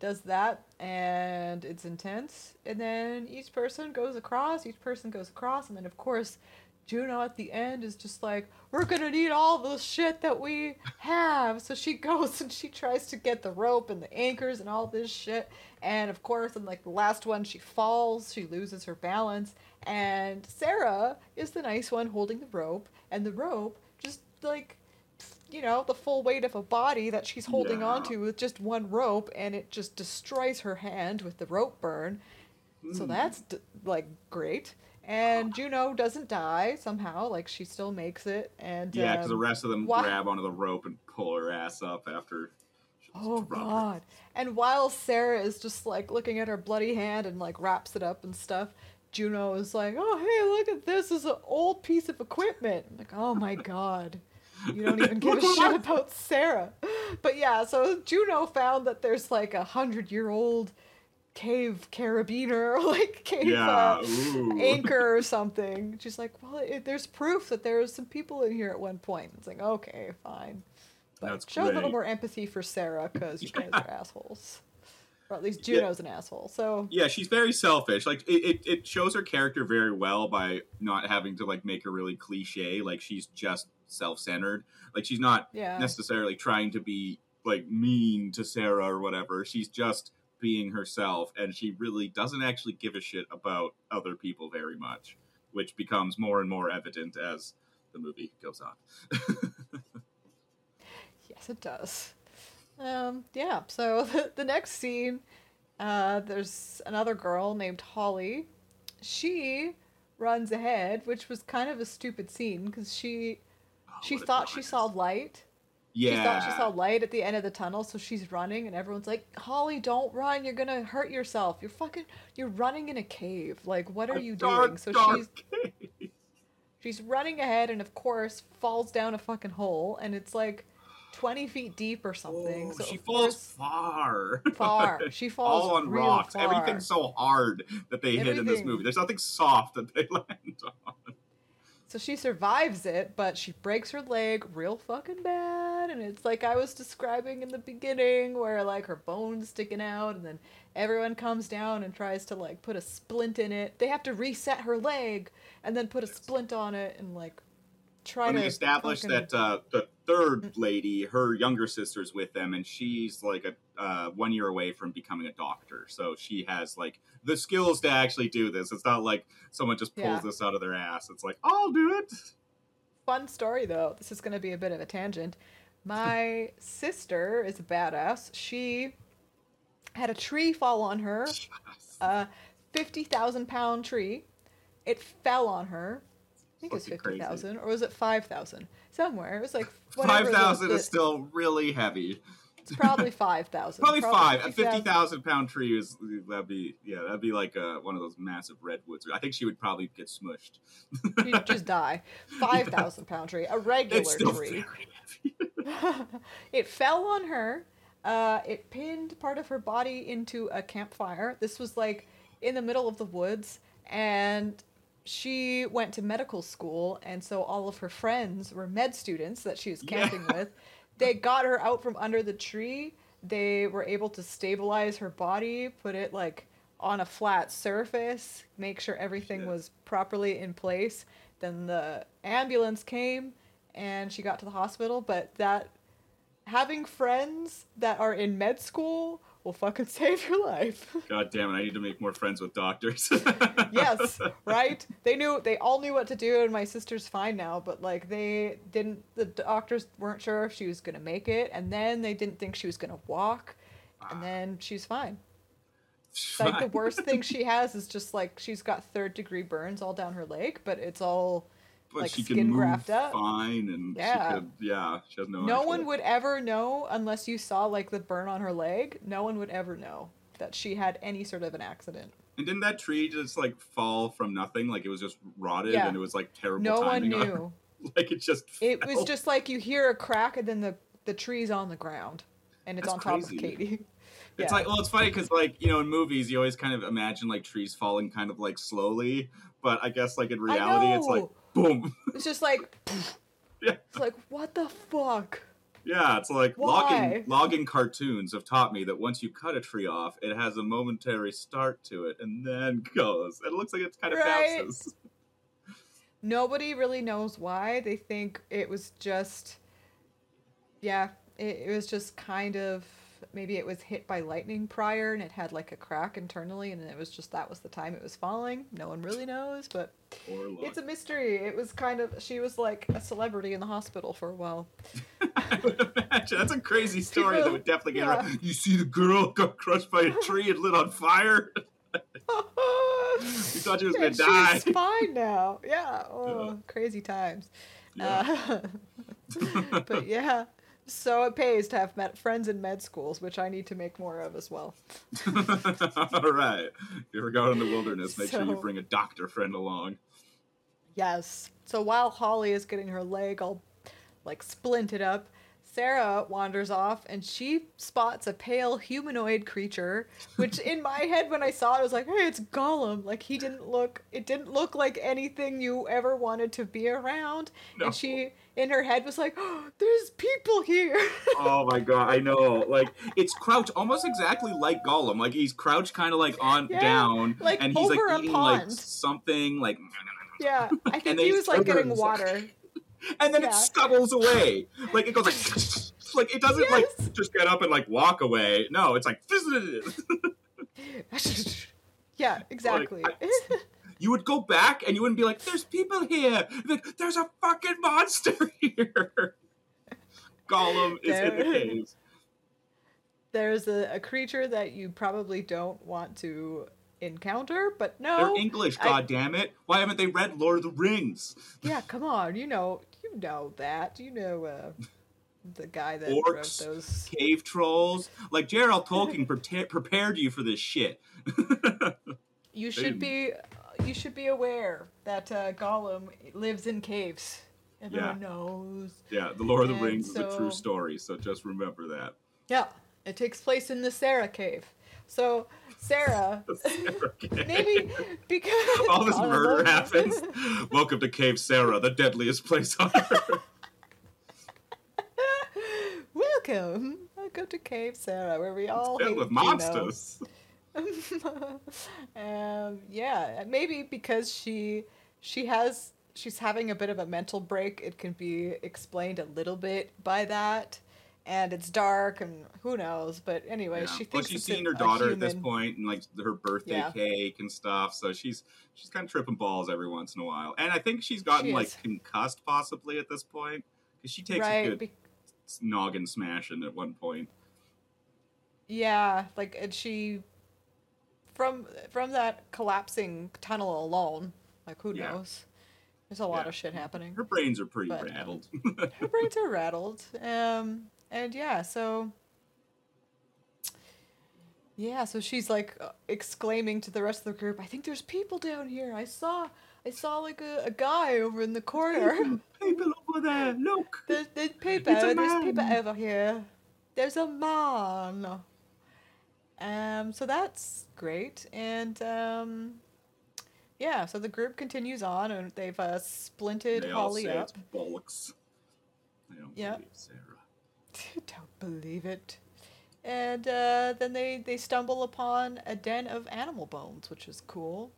does that, and it's intense. And then each person goes across, each person goes across, and then of course, Juno at the end is just like, "We're gonna need all the shit that we have." So she goes and she tries to get the rope and the anchors and all this shit. And of course, in like the last one, she falls, she loses her balance, and Sarah is the nice one holding the rope, and the rope just like you know, the full weight of a body that she's holding Yeah. onto with just one rope, and it just destroys her hand with the rope burn. So Mm. that's d- like great. And Juno doesn't die somehow; like she still makes it. And Yeah, because the um, rest of them why- grab onto the rope and pull her ass up after. Oh drop her. god. And while Sarah is just like looking at her bloody hand and like wraps it up and stuff, Juno is like, "Oh, hey, look at this. This is an old piece of equipment." I'm like, "Oh my god." You don't even give a shit about Sarah. But yeah, so Juno found that there's like a hundred year old cave carabiner, like cave Yeah, uh, anchor or something. She's like, well, it, there's proof that there was some people in here at one point. It's like, okay, fine. But That's show a little more empathy for Sarah because you guys are assholes. Or at least Yeah. Juno's an asshole. So yeah she's very selfish like it, it, it shows her character very well by not having to like make her really cliche like she's just self-centered like she's not yeah, necessarily trying to be like mean to sarah or whatever she's just being herself and she really doesn't actually give a shit about other people very much which becomes more and more evident as the movie goes on yes, it does. Um, yeah. So the, the next scene, uh, there's another girl named Holly. She runs ahead, which was kind of a stupid scene because she Oh, she thought she saw light. yeah She thought she saw light at the end of the tunnel, so she's running, and everyone's like, "Holly, don't run! You're gonna hurt yourself. You're fucking. You're running in a cave. Like, what are A you dark, doing?" So dark she's cave. she's running ahead, and of course falls down a fucking hole, and it's like twenty feet deep or something. So she falls far. far. She falls all on rocks. far. Everything's so hard that they hit in this movie. There's nothing soft that they land on. So she survives it, but she breaks her leg real fucking bad. And it's like I was describing in the beginning, where like her bone's sticking out, and then everyone comes down and tries to like put a splint in it. They have to reset her leg and then put a splint on it and like try And to they establish fucking- that uh, the third lady, her younger sister's with them, and she's like a uh, one year away from becoming a doctor. So she has like the skills to actually do this. It's not like someone just pulls Yeah. this out of their ass. It's like I'll do it. fun story though. This is going to be a bit of a tangent. My sister is a badass. She had a tree fall on her, a 50,000 pound tree. It fell on her. I think it was 50,000 or was it 5,000? Somewhere. It was like whatever Five thousand is still really heavy. It's probably 5,000. Probably five. A 50,000. fifty thousand pound tree is that'd be yeah that'd be like uh, one of those massive redwoods. I think she would probably get smushed. You'd just die. 5,000 pound tree. A regular it's still tree. it fell on her. Uh, it pinned part of her body into a campfire. This was like in the middle of the woods, and she went to medical school, and so all of her friends were med students that she was Yeah. camping with. They got her out from under the tree. They were able to stabilize her body, put it like on a flat surface, make sure everything was properly in place. Then the ambulance came and she got to the hospital, but that having friends that are in med school will fucking save your life. God damn it! I need to make more friends with doctors. yes, right? They knew they all knew what to do and my sister's fine now, but like they didn't the doctors weren't sure if she was going to make it and then they didn't think she was going to walk and ah. then she's fine. Like the worst thing she has is just like she's got third degree burns all down her leg, but it's all but like, she skin can move fine, and Yeah. she could, yeah, she has no. no actual- one would ever know unless you saw like the burn on her leg. No one would ever know that she had any sort of an accident. And didn't that tree just like fall from nothing? Like it was just rotted, Yeah. and it was like terrible. No one timing on- knew. like it just. It was just like you hear a crack and then the the tree's on the ground and it's That's on top crazy. of Katie. It's Yeah. like well, it's funny because like you know in movies you always kind of imagine like trees falling kind of like slowly, but I guess like in reality it's like. Boom. It's just like yeah, it's like what the fuck? yeah. It's like Why? logging logging cartoons have taught me that once you cut a tree off, it has a momentary start to it and then goes. It looks like it's kind of Right. bounces. Nobody really knows why. They think it was just yeah, it, it was just kind of maybe it was hit by lightning prior and it had like a crack internally and it was just that was the time it was falling. No one really knows, but it's a mystery. It was kind of she was like a celebrity in the hospital for a while. I would imagine. That's a crazy story that would definitely get yeah. around. You see the girl got crushed by a tree and lit on fire? we thought she was gonna die She's fine now. Yeah. Oh, crazy times. Uh, but yeah. So it pays to have met friends in med schools, which I need to make more of as well. All right. If you ever go in the wilderness, make sure you bring a doctor friend along. Yes. So while Holly is getting her leg all like splinted up, Sarah wanders off and she spots a pale humanoid creature, which in my head when I saw it, I was like, hey, it's Gollum. Like he didn't look it didn't look like anything you ever wanted to be around. No. And she in her head was like, oh, there's people here. Oh my god, I know. Like it's crouched almost exactly like Gollum. Like he's crouched kind of like on Yeah, down, like and he's like eating like something like, yeah. I think he was like getting water. And then Yeah. it scuttles away. Like it goes like, like it doesn't Yes. like just get up and like walk away. No, it's like. yeah, exactly. I- You would go back and you wouldn't be like, "There's people here. Like, There's a fucking monster here." Gollum is in the cave. There's a, a creature that you probably don't want to encounter, but no. They're English, I- God damn it! Why haven't they read Lord of the Rings? Yeah, come on. You know, you know that. You know uh, the guy that Orcs. wrote those. Cave trolls, like Gerald Tolkien prepar- prepared you for this shit. You should be. You should be aware that uh, Gollum lives in caves. Everyone knows. yeah, the Lord of the And Rings is a true story, so just remember that. Yeah, it takes place in the Sarah cave. So Sarah, maybe because All this murder happens. Welcome to Cave Sarah, the deadliest place on earth. Welcome, welcome to Cave Sarah, where we all Filled with monsters. um, yeah, maybe because she she has she's having a bit of a mental break. It can be explained a little bit by that, and it's dark and who knows. But anyway, Yeah. she Well, thinks she's it's seen her daughter at this point, and like her birthday Yeah. cake and stuff. So she's she's kind of tripping balls every once in a while, and I think she's gotten She like concussed possibly at this point because she takes right? a good be- noggin smashing at one point. yeah, like and she from from that collapsing tunnel alone. Like who Yeah. knows? There's a lot Yeah. of shit happening. Her brains are pretty But, rattled. her brains are rattled. Um, and yeah, so yeah, so she's like uh, exclaiming to the rest of the group, "I think there's people down here. I saw, I saw like a, a guy over in the corner. People over there, look. there's, there's people. There's people man." over here. There's a man." Um, so that's great, and um, yeah, so the group continues on, and they've uh, splinted They all Holly up. bollocks. I don't Yeah. believe Sarah. Don't believe it. And uh, then they, they stumble upon a den of animal bones, which is cool.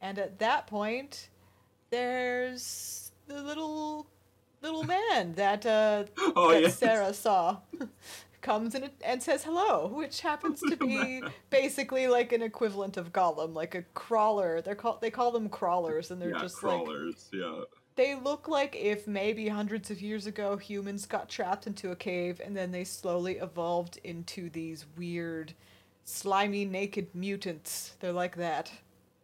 And at that point, there's the little little man that uh, Oh that yeah. Sarah saw comes in and says hello, which happens to be basically like an equivalent of Gollum, like a crawler. They're called they call them crawlers, and they're yeah, just like crawlers. yeah. They look like if maybe hundreds of years ago humans got trapped into a cave and then they slowly evolved into these weird, slimy, naked mutants. They're like that.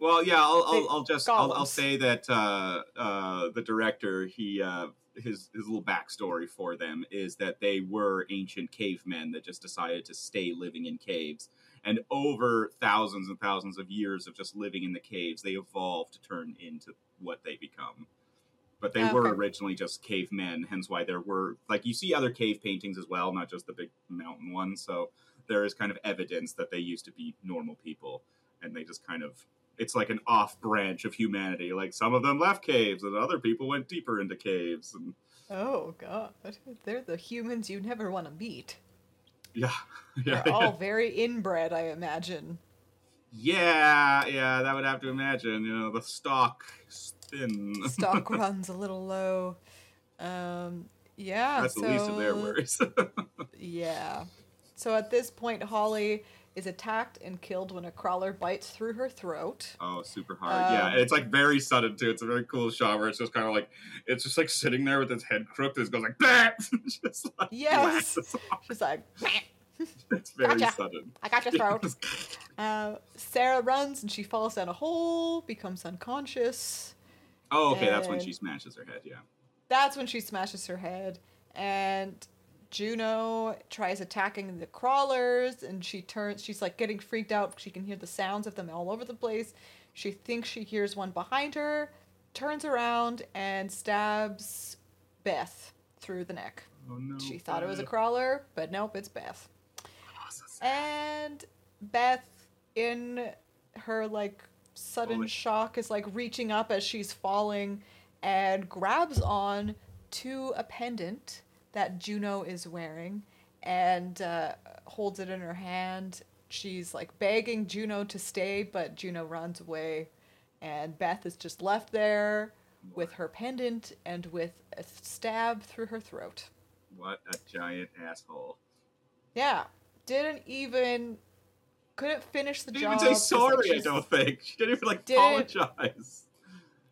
Well, yeah, I'll, I'll, I'll just I'll, I'll say that uh, uh, the director he uh, his his little backstory for them is that they were ancient cavemen that just decided to stay living in caves, and over thousands and thousands of years of just living in the caves, they evolved to turn into what they become. But they were originally just cavemen, hence why there were like you see other cave paintings as well, not just the big mountain ones. So there is kind of evidence that they used to be normal people, and they just kind of it's like an off branch of humanity. Like some of them left caves, and other people went deeper into caves. And Oh god, they're the humans you never want to meet. yeah, yeah, They're all very inbred, I imagine. yeah, yeah. That would have to imagine. You know, the stock thin. Stock runs a little low. Um, yeah. That's so, the least of their worries. Yeah. So at this point, Holly is attacked and killed when a crawler bites through her throat. oh, super hard. yeah, Um, and it's like very sudden too. It's a very cool shot where it's just kind of like it's just like sitting there with its head crooked. It goes like that. just like Yes. She's like, It's very Gotcha. sudden. I got your throat. uh, Sarah runs and she falls down a hole, becomes unconscious. Oh, okay. That's when she smashes her head. Yeah. That's when she smashes her head. And Juno tries attacking the crawlers and she turns, she's like getting freaked out. She can hear the sounds of them all over the place. She thinks she hears one behind her, turns around and stabs Beth through the neck. Oh no. She thought it was a crawler, but nope, it's Beth. Oh, so. And Beth, in her like sudden Holy- shock, is like reaching up as she's falling and grabs on to a pendant that Juno is wearing and uh, holds it in her hand. She's like begging Juno to stay, but Juno runs away. And Beth is just left there with her pendant and with a stab through her throat. What a giant asshole. Yeah, didn't even couldn't finish the She job. didn't even say like, sorry, I don't think. She didn't even like Didn't- apologize.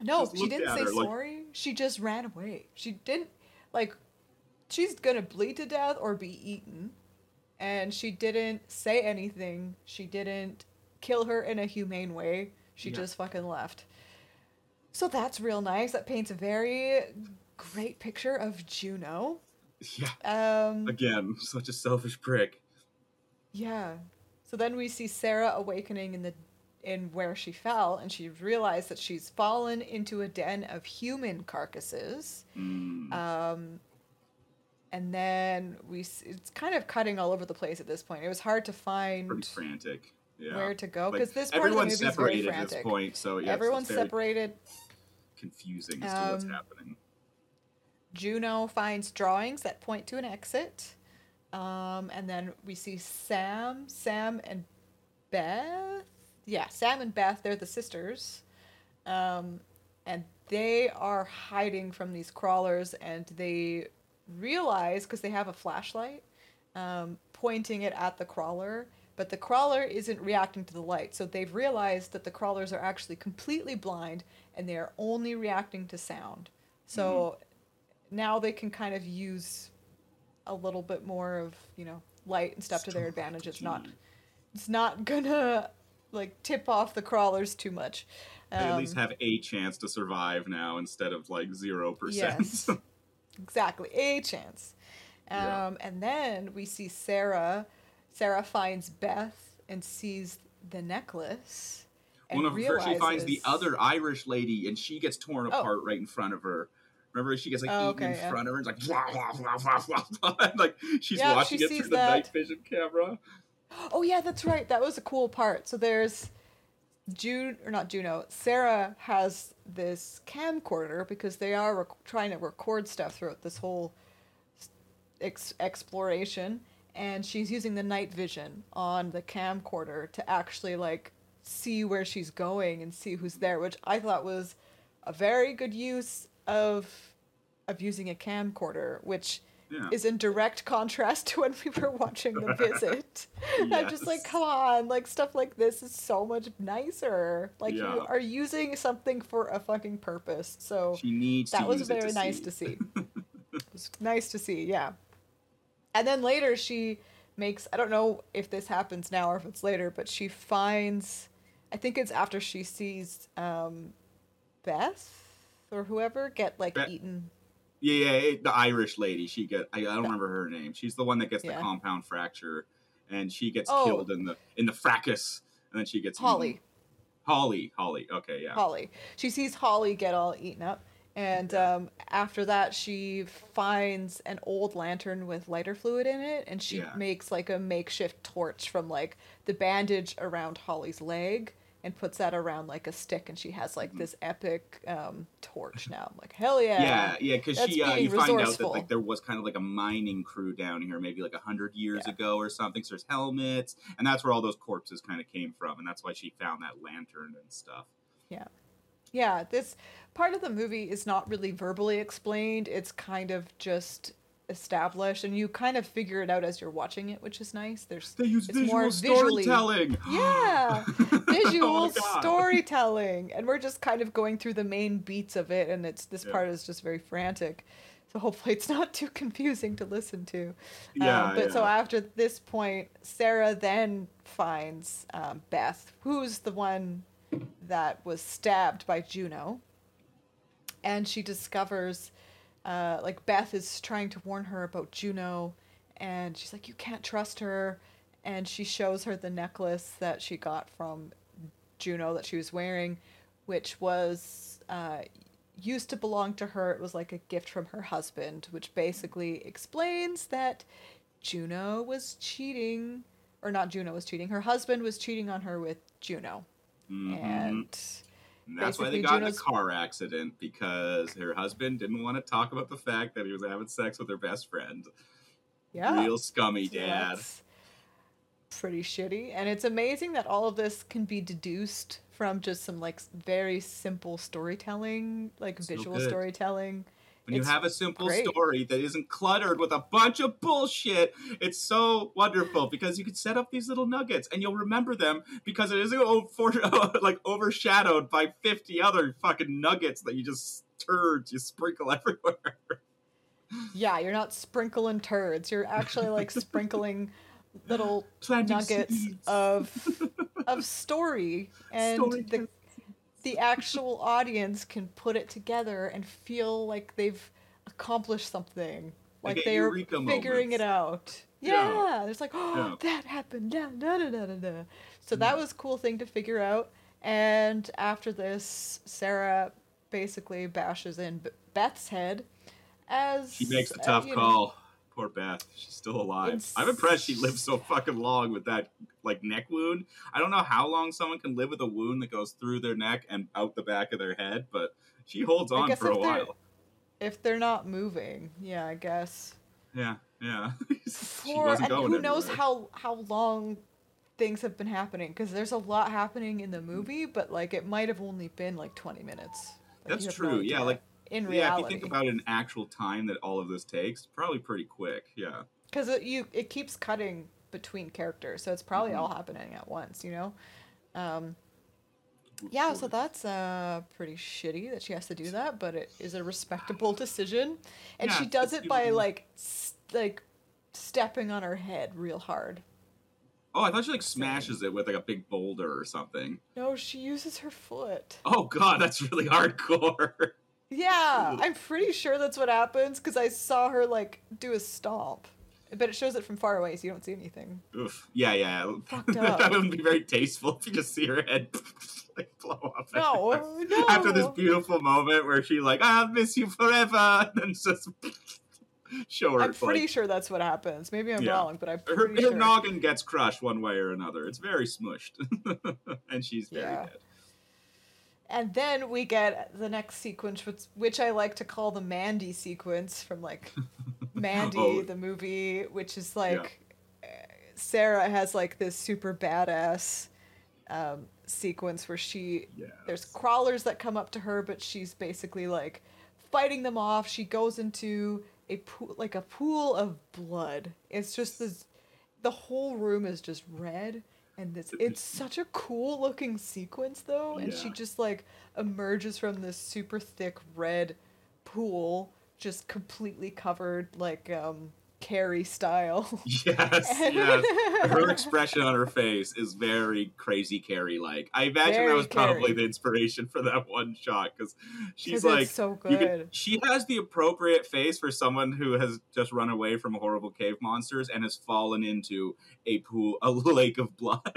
No, just she didn't say her like- sorry. She just ran away. She didn't like. She's gonna bleed to death or be eaten, and she didn't say anything. She didn't kill her in a humane way. She Yeah. just fucking left. So that's real nice. That paints a very great picture of Juno. Yeah. Um, Again, such a selfish prick. Yeah. So then we see Sarah awakening in the in where she fell, and she realized that she's fallen into a den of human carcasses. Mm. Um, and then we it's kind of cutting all over the place at this point. It was hard to find Pretty frantic. Yeah. where to go Like, because this part of the everyone's movie is very separated at this point, so yeah, Everyone's separated. confusing as to what's Um, happening. Juno finds drawings that point to an exit. Um, and then we see Sam, Sam and Beth. Yeah, Sam and Beth, they're the sisters. Um, and they are hiding from these crawlers and they realize because they have a flashlight um, pointing it at the crawler but the crawler isn't reacting to the light so they've realized that the crawlers are actually completely blind and they are only reacting to sound so now they can kind of use a little bit more of you know light and stuff to their advantage it's not it's not gonna like tip off the crawlers too much They at least Um, have a chance to survive now instead of like zero percent. Yes. exactly a chance um, Yeah. and then we see sarah sarah finds beth and sees the necklace and One of her, she finds the other Irish lady, and she gets torn Oh. apart right in front of her. Remember, she gets like Oh, eaten in yeah. front of her, and it's like blah, blah, blah, blah, blah, blah. Like she's Yeah, watching she it through sees the night vision camera. oh yeah that's right that was a cool part so there's June or not Juno, Sarah has this camcorder because they are rec- trying to record stuff throughout this whole ex- exploration, and she's using the night vision on the camcorder to actually like see where she's going and see who's there, which I thought was a very good use of of using a camcorder, which Yeah. is in direct contrast to when we were watching The Visit. I'm just like, come on, like stuff like this is so much nicer. Like you are using something for a fucking purpose. So She needs that was very to nice see. to see. it was nice to see, yeah. And then later she makes I don't know if this happens now or if it's later, but she finds I think it's after she sees um Beth or whoever get like eaten. Yeah, yeah, it- the Irish lady. She get I, I don't remember her name. She's the one that gets Yeah. the compound fracture, and she gets Oh. killed in the in the fracas, and then she gets Holly. eaten. Holly, Holly. Okay, yeah. Holly. She sees Holly get all eaten up. And um, after that, she finds an old lantern with lighter fluid in it, and she Yeah. makes like a makeshift torch from like the bandage around Holly's leg and puts that around like a stick, and she has like this epic um, torch now. I'm like, hell yeah! Mm-hmm. Yeah, yeah, because she uh, you find out that like there was kind of like a mining crew down here, maybe like a hundred years Yeah. ago or something. So there's helmets, and that's where all those corpses kind of came from, and that's why she found that lantern and stuff. Yeah, yeah, this part of the movie is not really verbally explained. It's kind of just established, and you kind of figure it out as you're watching it, which is nice. There's They use It's visual more visually- storytelling. Yeah, Oh visual God. storytelling, and we're just kind of going through the main beats of it, and it's this Yeah. part is just very frantic. So hopefully it's not too confusing to listen to. Yeah, Um, but so after this point, Sarah then finds um, Beth, who's the one that was stabbed by Juno, and she discovers, uh, like Beth is trying to warn her about Juno, and she's like, "You can't trust her," and she shows her the necklace that she got from Juno that she was wearing, which was uh, used to belong to her. It was like a gift from her husband, which basically explains that Juno was cheating, or not Juno was cheating. Her husband was cheating on her with Juno, Mhm. and And that's why they got in Juno's- a car accident because her husband didn't want to talk about the fact that he was having sex with her best friend. yeah, Real scummy dad. that's pretty shitty. And it's amazing that all of this can be deduced from just some like very simple storytelling, like So visual good. storytelling. When you have a simple great. story that isn't cluttered with a bunch of bullshit, it's so wonderful because you can set up these little nuggets and you'll remember them because it isn't o- for, like overshadowed by 50 other fucking nuggets that you just turds you sprinkle everywhere. Yeah, you're not sprinkling turds. You're actually like sprinkling little Planting nuggets seeds. of of story and Story the the actual audience can put it together and feel like they've accomplished something. They Like they're eureka figuring it out. Yeah. Yeah. There's like, oh, Yeah. that happened. Da, da, da, da, da. So that Mm. was a cool thing to figure out. And after this, Sarah basically bashes in Beth's head as She makes a uh, tough know, call. Poor Beth. She's still alive. It's- I'm impressed she lived so fucking long with that like neck wound. I don't know how long someone can live with a wound that goes through their neck and out the back of their head, but she holds on for a they're- while. if they're not moving. Yeah, I guess. Yeah, yeah. she For and who knows anywhere. how how long things have been happening because there's a lot happening in the movie, but like it might have only been like 20 minutes. Like, That's have no true, yeah, like- in Yeah, reality, if you think about an actual time that all of this takes, probably pretty quick. Yeah. because it, you it keeps cutting between characters, so it's probably Mhm. all happening at once. You know. Um, yeah, so that's uh pretty shitty that she has to do that, but it is a respectable decision, and Yeah, she does it by like s- like stepping on her head real hard. Oh, I thought she like smashes it with like a big boulder or something. No, she uses her foot. Oh god, that's really hardcore. Yeah, I'm pretty sure that's what happens because I saw her like do a stomp, but it shows it from far away, so you don't see anything. Oof. Yeah, yeah. Fucked that wouldn't be very tasteful if you just see her head like blow up. No, oh, no. After this beautiful moment where she like, I'll miss you forever, and then just show her. I'm pretty like, sure that's what happens. Maybe I'm Yeah. wrong, but I'm her, pretty her sure. noggin gets crushed one way or another. It's very smushed, and she's very Yeah. dead. And then we get the next sequence, which, which I like to call the Mandy sequence from like Mandy, Oh. the movie, which is like uh, Sarah has like this super badass um, sequence where she there's crawlers that come up to her, but she's basically like fighting them off. She goes into a pool, like a pool of blood. It's just this. The whole room is just red, and this. It's such a cool looking sequence, though. And she just like emerges from this super thick red pool, just completely covered, like um Carrie style. Yes, yes. Her expression on her face is very crazy Carrie like. I imagine that Very was probably Carrie. the inspiration for that one shot because she's like, so good. can- she has the appropriate face for someone who has just run away from horrible cave monsters and has fallen into a pool, a lake of blood.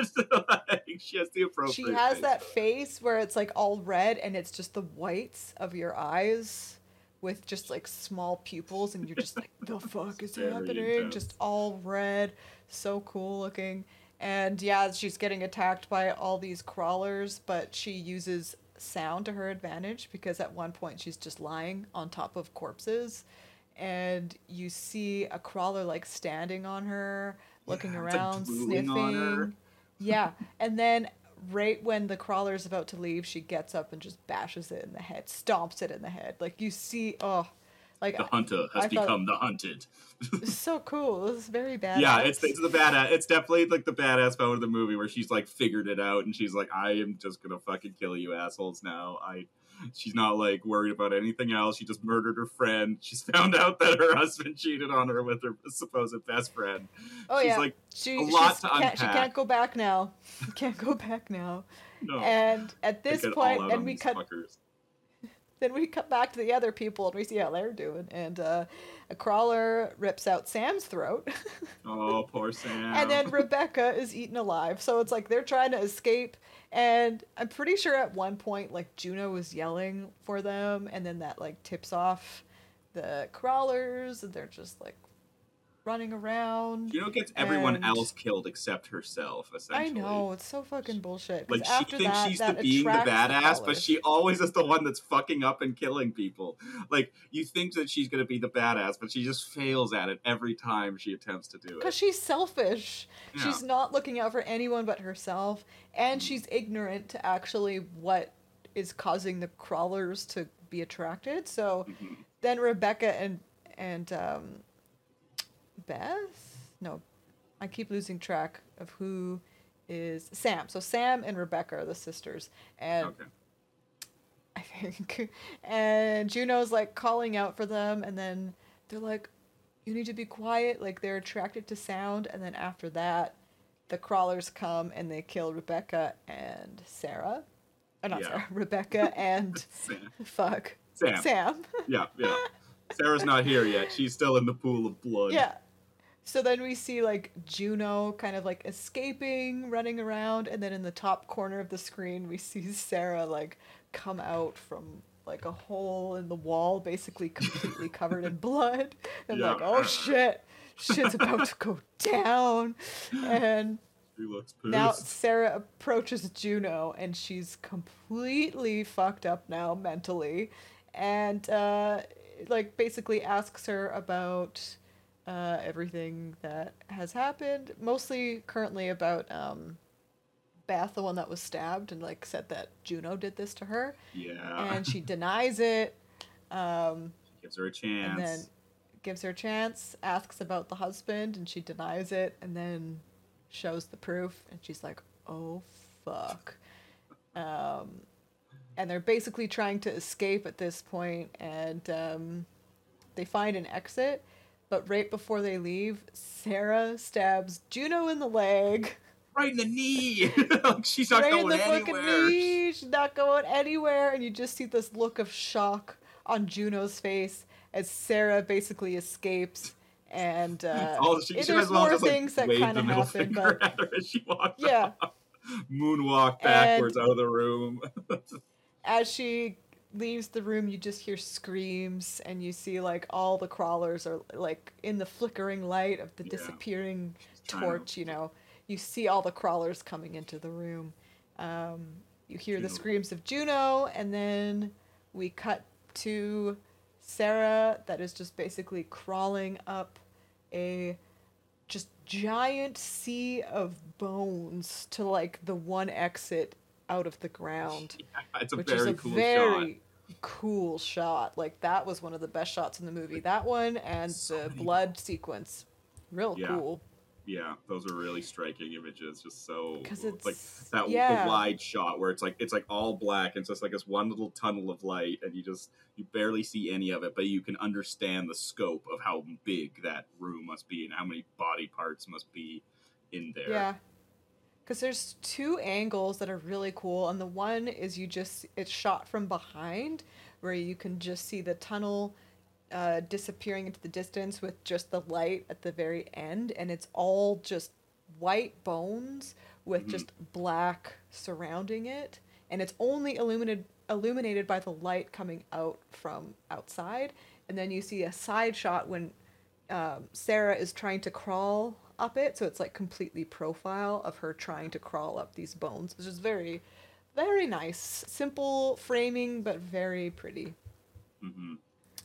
Like, she has the appropriate. she has face that face where it's like all red and it's just the whites of your eyes with just like small pupils and you're just like the fuck is Very happening intense. just all red so cool looking and yeah she's getting attacked by all these crawlers but she uses sound to her advantage because at one point she's just lying on top of corpses and you see a crawler like standing on her looking Yeah, like, around her. sniffing yeah, and then right when the crawler's about to leave, she gets up and just bashes it in the head, stomps it in the head. Like you see, oh, like The hunter has I become the hunted. so cool. This is very bad. Yeah, it's it's the badass. It's definitely like the badass part of the movie where she's like figured it out and she's like, I am just gonna fucking kill you assholes now. I. She's not like worried about anything else. She just murdered her friend. She's found out that her husband cheated on her with her supposed best friend. oh she's yeah, like, she, a lot she's- to can't, she can't go back now. Can't go back now. no. And at this point, and we cut fuckers. then we cut back to the other people and we see how they're doing. And uh, a crawler rips out Sam's throat. Oh, poor Sam. and then Rebecca is eaten alive. So it's like they're trying to escape. And I'm pretty sure at one point, like Juno was yelling for them, and then that like tips off the crawlers, and they're just like running around. Juno gets everyone and- else killed except herself. Essentially, I know it's so fucking bullshit. Like she thinks that, she's that the being the badass, but she always is the one that's fucking up and killing people. Like you think that she's gonna be the badass, but she just fails at it every time she attempts to do it. Because she's selfish. Yeah. She's not looking out for anyone but herself, and she's ignorant to actually what is causing the crawlers to be attracted. So Mhm. then Rebecca and and um, Beth, no, I keep losing track of who is Sam. So Sam and Rebecca are the sisters, and Okay. I think. And Juno's like calling out for them, and then they're like, you need to be quiet. Like they're attracted to sound. And then after that, the crawlers come and they kill Rebecca and Sarah. Oh, not Yeah. Sarah, Rebecca and Sam. fuck. Sam. Sam. Yeah, yeah. Sarah's not here yet. She's still in the pool of blood. yeah. So then we see like Juno kind of like escaping, running around, and then in the top corner of the screen we see Sarah like come out from like a hole in the wall, basically completely covered in blood. And Yeah. like, oh shit, shit's about to go down. And now Sarah approaches Juno and she's completely fucked up now mentally and uh like basically asks her about uh everything that has happened mostly currently about um Beth the one that was stabbed and like said that Juno did this to her yeah. and she denies it um she gives her a chance. and then gives her a chance, asks about the husband, and she denies it, and then shows the proof, and she's like, "Oh fuck." Um, and they're basically trying to escape at this point, and um, they find an exit. But right before they leave, Sarah stabs Juno in the leg. right in the knee. Like, She's not right in going the fucking anywhere. knee. She's not going anywhere, and you just see this look of shock on Juno's face as Sarah basically escapes. And uh, Oh, she, she there's more just like things that kind of happen, but at her as she walks yeah, off. Moonwalk backwards out of the room. as she leaves the room, you just hear screams, and you see like all the crawlers are like in the flickering light of the Yeah. disappearing trying to- torch. You know, you see all the crawlers coming into the room. Um, you hear the screams of Juno, and then we cut to Sarah that is just basically crawling up a just giant sea of bones to like the one exit out of the ground it's a which very is a cool very cool shot. Like that was one of the best shots in the movie. That one and So the blood sequence, real Yeah. cool. Yeah, those are really striking images. Just so 'Cause like it's- like that yeah. the wide shot where it's like it's like all black. And so it's just like this one little tunnel of light, and you just you barely see any of it, but you can understand the scope of how big that room must be and how many body parts must be in there. Yeah. Because there's two angles that are really cool, and the one is you just it's shot from behind, where you can just see the tunnel uh, disappearing into the distance with just the light at the very end, and it's all just white bones with Mhm. just black surrounding it, and it's only illuminated illuminated by the light coming out from outside, and then you see a side shot when um, Sarah is trying to crawl up it, so it's like completely profile of her trying to crawl up these bones, which is very, very nice. Simple framing, but very pretty. Mm-hmm.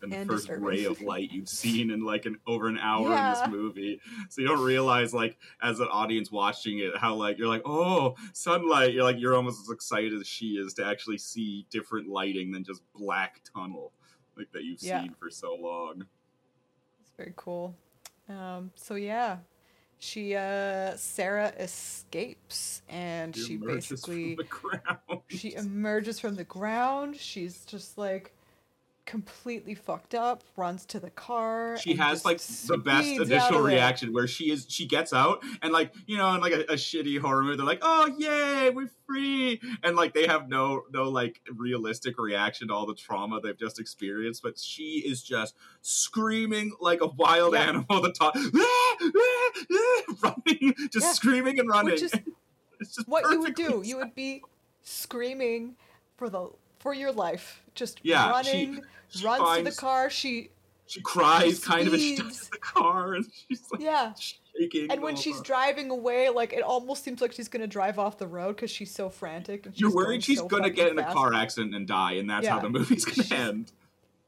And, And the first disturbing. ray of light you've seen in like an over an hour in this movie, so you don't realize like as an audience watching it how like you're like oh sunlight. You're like you're almost as excited as she is to actually see different lighting than just black tunnel like that you've Yeah. seen for so long. It's very cool. Um, so yeah, she uh, Sarah escapes, and she, emerges basically from the ground. she emerges from the ground. She's just like completely fucked up, runs to the car. she has like the best initial reaction where she is she gets out and like you know in like a, a shitty horror movie they're like oh yay we're free and like they have no no like realistic reaction to all the trauma they've just experienced but she is just screaming like a wild Yeah. animal the top ah, ah, ah, running just Yeah. screaming and running Which is it's just what you would do. You would be screaming for the for your life, just Yeah, running, she runs to the car. She she cries she kind of as she touches the car and she's like yeah. shaking And when she's driving away, like it almost seems like she's gonna drive off the road because she's so frantic. And she's you're worried she's so gonna get in a car accident and die and that's how the movie's gonna She's- end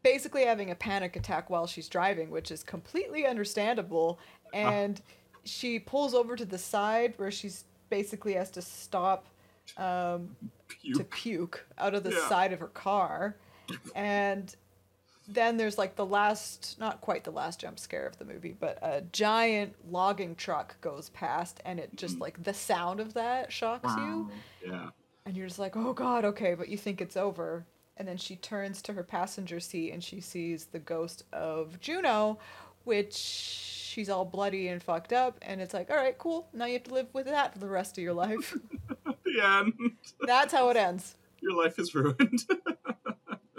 basically having a panic attack while she's driving, which is completely understandable. Ah. And she pulls over to the side where she's basically has to stop um, to Puke. puke out of the Yeah. side of her car. And then there's like the last, not quite the last jump scare of the movie, but a giant logging truck goes past, and it just Mhm. like the sound of that shocks you. Yeah. And you're just like, oh god, okay, but you think it's over. And then she turns to her passenger seat and she sees the ghost of Juno, which she's all bloody and fucked up. And it's like, all right, cool. Now you have to live with that for the rest of your life. The end. That's how it ends. Your life is ruined.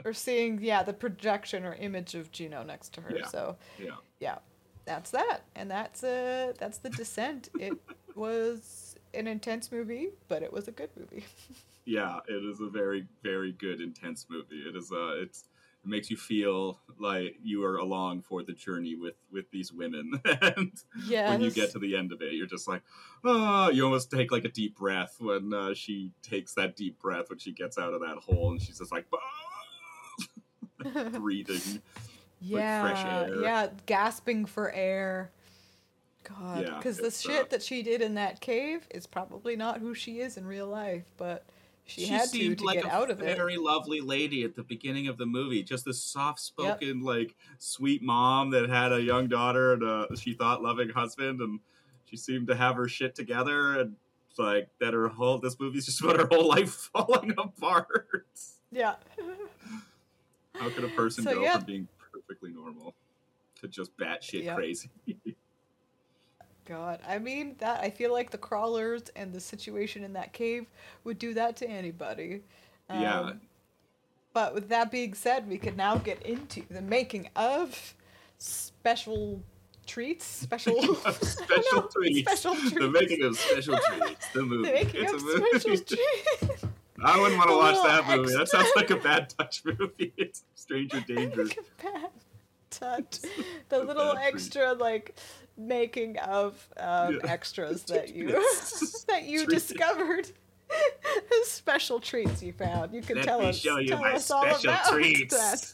Or seeing, yeah, the projection or image of Juno next to her. Yeah. So, yeah. yeah, that's that. And that's uh, that's the descent. It was an intense movie, but it was a good movie. Yeah, it is a very, very good, intense movie. It is uh it's it makes you feel like you are along for the journey with with these women. and yes. when you get to the end of it, you're just like, oh, you almost take like a deep breath when uh, she takes that deep breath when she gets out of that hole and she's just like, "Ah," breathing. yeah, fresh air. yeah, gasping for air. God, Yeah, because the it's, uh, shit that she did in that cave is probably not who she is in real life, but she, had seemed to like get a out of it. very lovely lady at the beginning of the movie. Just this soft-spoken, like sweet mom that had a young daughter and a she thought loving husband, and she seemed to have her shit together. And like that, her whole this movie's just about her whole life falling apart. Yeah, How could a person So, go yeah. from being perfectly normal to just batshit Yep. crazy? God, I mean that. I feel like the crawlers and the situation in that cave would do that to anybody. Yeah. Um, But with that being said, we could now get into the making of special treats. Special. Special know, treats. Special treats. The making of special treats. The movie. The making it's of a special treats. I wouldn't want to watch that movie. That sounds like a bad touch movie. It's Stranger Danger. Like a bad touch. The little treat. extra like making of um, Yeah. extras that you that you discovered. special treats you found. You can Let tell us. show you tell my us all special about treats. That.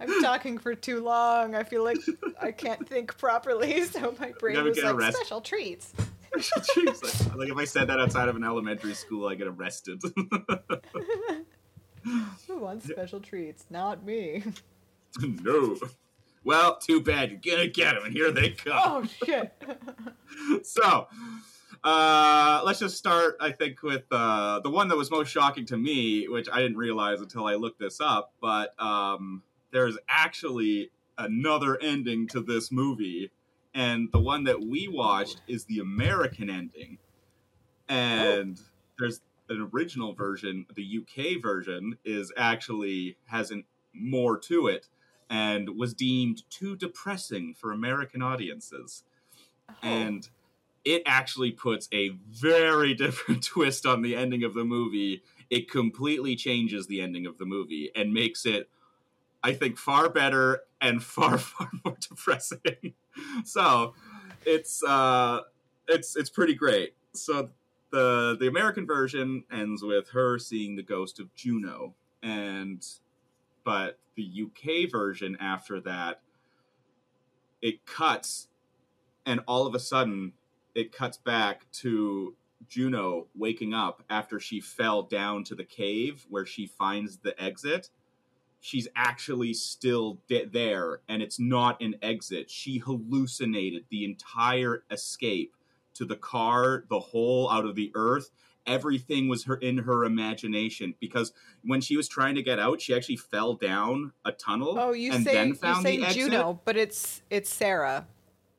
I'm talking for too long. I feel like I can't think properly, so my brain get like arrested. special treats. special treats. Like, like if I said that outside of an elementary school, I get arrested. Who wants special treats? Not me. no. Well, too bad. You're gonna get them, and here they come. Oh shit. so uh, let's just start i think with uh, the one that was most shocking to me which i didn't realize until i looked this up but um, there's actually another ending to this movie and the one that we watched is the american ending and there's an original version the uk version is actually has an more to it and was deemed too depressing for american audiences Oh. and it actually puts a very different twist on the ending of the movie. It completely changes the ending of the movie and makes it, I think, far better and far far more depressing. so it's uh, it's it's pretty great. So the the American version ends with her seeing the ghost of Juno, and but the UK version after that, it cuts and all of a sudden it cuts back to Juno waking up after she fell down to the cave where she finds the exit. She's actually still de- there, and it's not an exit. She hallucinated the entire escape to the car, the hole out of the earth, everything was her in her imagination because when she was trying to get out, she actually fell down a tunnel. Oh, you and say then you found say the exit. Juno, but it's it's Sarah.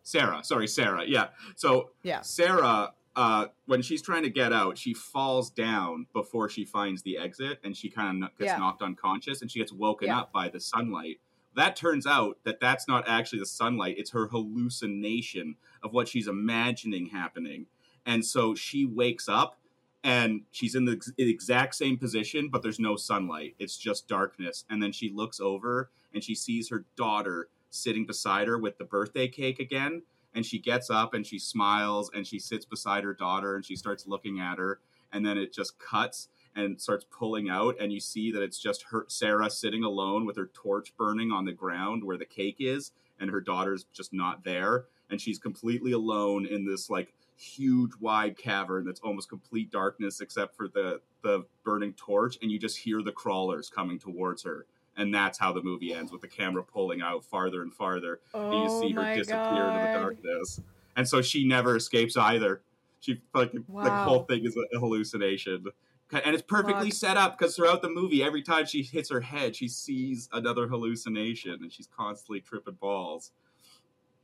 Sarah, sorry, Sarah. Yeah. So Yeah. Sarah, uh, when she's trying to get out, she falls down before she finds the exit, and she kind of gets Yeah. knocked unconscious, and she gets woken Yeah. up by the sunlight. That turns out that that's not actually the sunlight; it's her hallucination of what she's imagining happening, and so she wakes up. And she's in the ex- exact same position, but there's no sunlight. It's just darkness. And then she looks over and she sees her daughter sitting beside her with the birthday cake again and she gets up and she smiles and she sits beside her daughter and she starts looking at her and then it just cuts and starts pulling out and you see that it's just her Sarah sitting alone with her torch burning on the ground where the cake is and her daughter's just not there and she's completely alone in this like huge wide cavern that's almost complete darkness except for the the burning torch and you just hear the crawlers coming towards her and that's how the movie ends with the camera pulling out farther and farther and you Oh see her oh disappear god. into the darkness. And so she never escapes either. She like the whole thing is a hallucination. And it's perfectly Fuck. set up because throughout the movie, every time she hits her head, she sees another hallucination, and she's constantly tripping balls.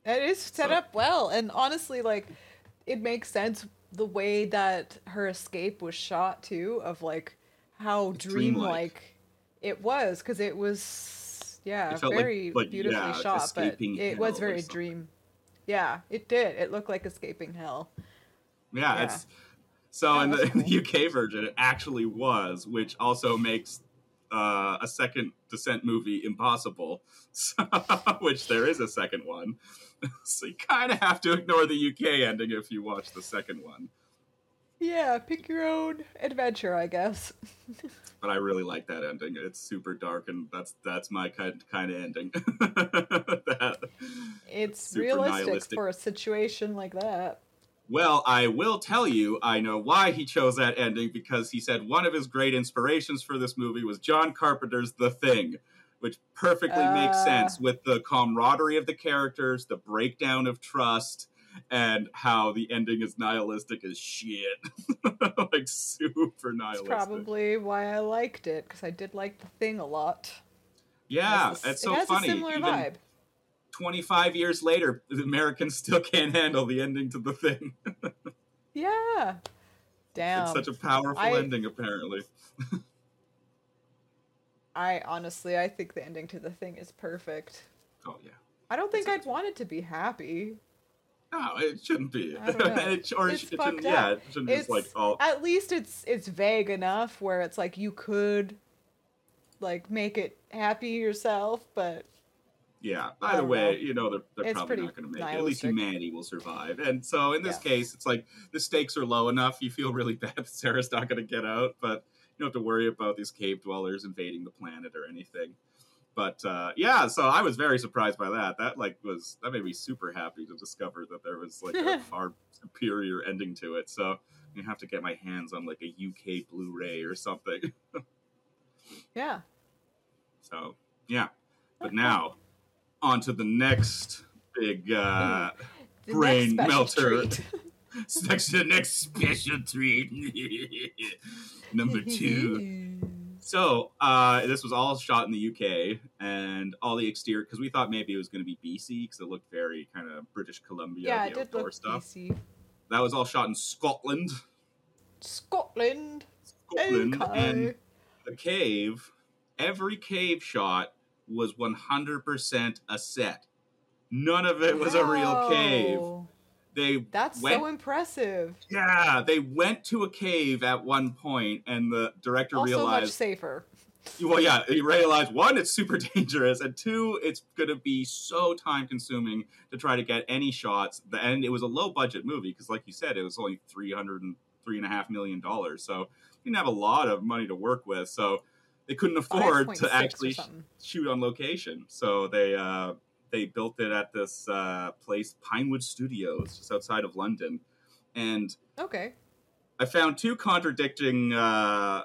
It is set So- up well, and honestly, like it makes sense the way that her escape was shot too, of like how dreamlike. it was, because it was yeah It felt like- very like, beautifully yeah, shot, but it was very dream. Yeah, it did. It looked like escaping hell. Yeah, Yeah. it's so in the, in the. UK version, it actually was, which also makes uh, a second Descent movie impossible. So, which there is a second one, so you kind of have to ignore the UK ending if you watch the second one. Yeah, pick your own adventure, I guess. But I really like that ending. It's super dark, and that's that's my kind kind of ending. That- It's realistic nihilistic. for a situation like that. Well, I will tell you, I know why he chose that ending because he said one of his great inspirations for this movie was John Carpenter's The Thing, which perfectly makes Ah. sense with the camaraderie of the characters, the breakdown of trust, and how the ending is nihilistic as shit. like super nihilistic. probably why I liked it, because I did like the thing a lot. yeah, It a- it's so it has funny. a similar Even vibe. 25 years later, the Americans still can't handle the ending to The Thing. Yeah. Damn. it's such a powerful I- ending, apparently. I honestly, I think the ending to the thing is perfect. Oh, yeah. I don't think I'd want it to be happy. No, it shouldn't be. I don't know. it, or It's it fucked shouldn't, yeah, up. it shouldn't be just like all. at least it's it's vague enough where it's like you could like make it happy yourself, but Yeah. Either don't way, know. you know they're, they're It's probably not going to make it. At least humanity will survive. And so in this Yeah. case, it's like the stakes are low enough. You feel really bad that Sarah's not going to get out, but don't have to worry about these cave dwellers invading the planet or anything. But uh, yeah, so I was very surprised by that. That like was that made me super happy to discover that there was like a far superior ending to it. So you have to get my hands on like a UK Blu-ray or something. yeah. So yeah, but now on to the next big uh, Brain melter. Treat. next the next special treat number two. So uh, this was all shot in the UK, and all the exterior because we thought maybe it was going to be BC because it looked very kind of British Columbia, yeah, it did outdoor look stuff. BC. That was all shot in Scotland. Scotland. Scotland Okay. and the cave. Every cave shot was 100% a set. None of it was a real cave. They That's went so impressive. Yeah, they went to a cave at one point, and the director realized Also much safer. Well, yeah, he realized one, it's super dangerous, and two, it's gonna be so time consuming to try to get any shots. The And it was a low budget movie because, like you said, it was only three hundred and three and a half million dollars, so you didn't have a lot of money to work with. So they couldn't afford to actually shoot on location. So they uh, they built it at this uh, place, Pinewood Studios, just outside of London, and Okay. I found two contradicting uh,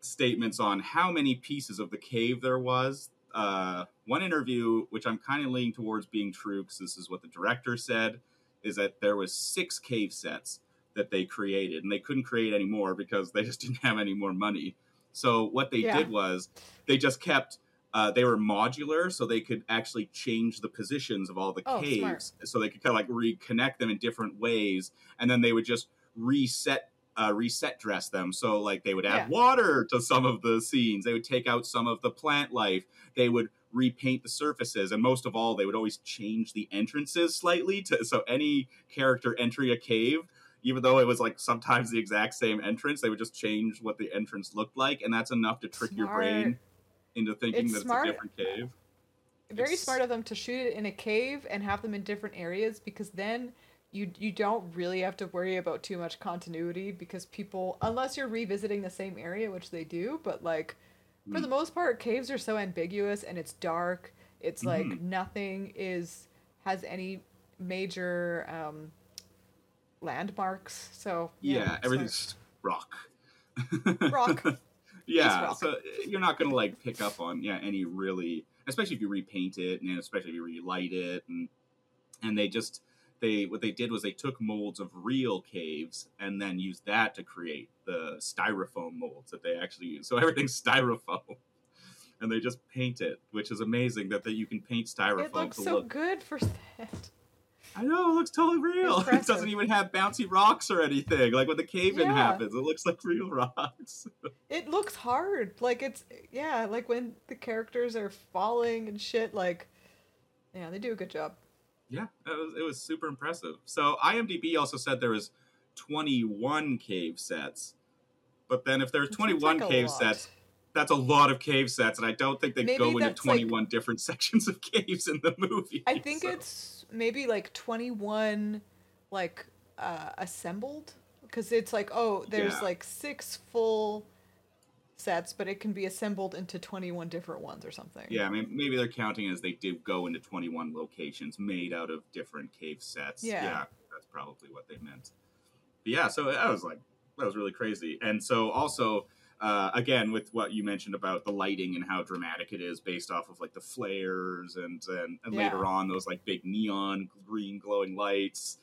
statements on how many pieces of the cave there was. Uh, one interview, which I'm kind of leaning towards being true, because this is what the director said, is that there was six cave sets, that they created, and they couldn't create any more because they just didn't have any more money. So what they Yeah. did was they just kept. Uh, they were modular, so they could actually change the positions of all the Oh, caves, smart. so they could kind of like reconnect them in different ways, and then they would just reset uh, reset dress them. So like they would add Yeah. water to some of the scenes. They would take out some of the plant life. They would repaint the surfaces, and most of all, they would always change the entrances slightly to so any character entering a cave. Even though it was like sometimes the exact same entrance, they would just change what the entrance looked like, and that's enough to trick your brain Smart. Into thinking It's that smart. it's a different cave. Very It's- smart of them to shoot it in a cave and have them in different areas because then you you don't really have to worry about too much continuity because people unless you're revisiting the same area which they do but like for Hmm. the most part caves are so ambiguous and it's dark it's like Mhm. nothing is has any major um landmarks so Yeah, it's everything's rock. Rock. Yeah, so uh, you're not gonna like pick up on yeah any really, especially if you repaint it and especially if you relight it and and they just they what they did was they took molds of real caves and then used that to create the styrofoam molds that they actually use. So everything's styrofoam. And they just paint it, which is amazing that, that you can paint styrofoam it looks to so look good for that I know it looks totally real. It doesn't even have bouncy rocks or anything. Like when the cave in Yeah. happens, it looks like real rocks. It looks hard. Like it's yeah, like when the characters are falling and shit. Like, yeah, they do a good job. yeah, it was, it was super impressive. So IMDb also said there was 21 cave sets, but then if there's 21 like cave lot. sets, that's a lot of cave sets, and I don't think they Maybe go into that's, like- 21 different sections of caves in the movie. I think so- it's maybe like twenty one, like uh, assembled because it's like oh, there's Yeah. like six full sets, but it can be assembled into twenty one different ones or something. Yeah, I mean, maybe they're counting as they did go into 21 locations made out of different cave sets. Yeah. that's probably what they meant. But yeah, so that was like, that was really crazy. And so also, uh, again, with what you mentioned about the lighting and how dramatic it is based off of like the flares and, and, and Yeah. later on those like big neon green glowing lights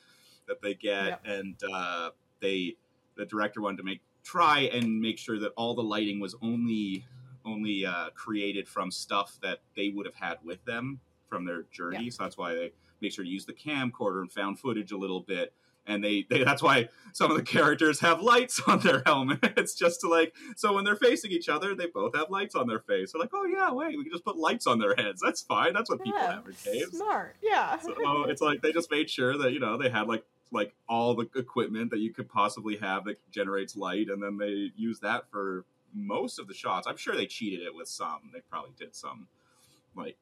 that they get. Yep. And uh, they, the director wanted to make, try and make sure that all the lighting was only only uh, created from stuff that they would have had with them from their journey. Yeah. So that's why they make sure to use the camcorder and found footage a little bit. And they, they that's why some of the characters have lights on their helmets, just to like so when they're facing each other, they both have lights on their face. They're like, oh yeah, wait, we can just put lights on their heads. That's fine. That's what people yeah, have in caves. smart. Yeah. So it's like they just made sure that you know they had like like all the equipment that you could possibly have that generates light, and then they use that for most of the shots. I'm sure they cheated it with some. They probably did some like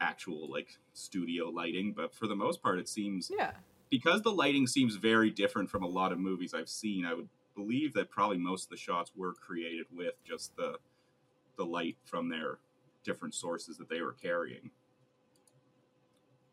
actual like studio lighting, but for the most part, it seems yeah. Because the lighting seems very different from a lot of movies I've seen. I would believe that probably most of the shots were created with just the the light from their different sources that they were carrying.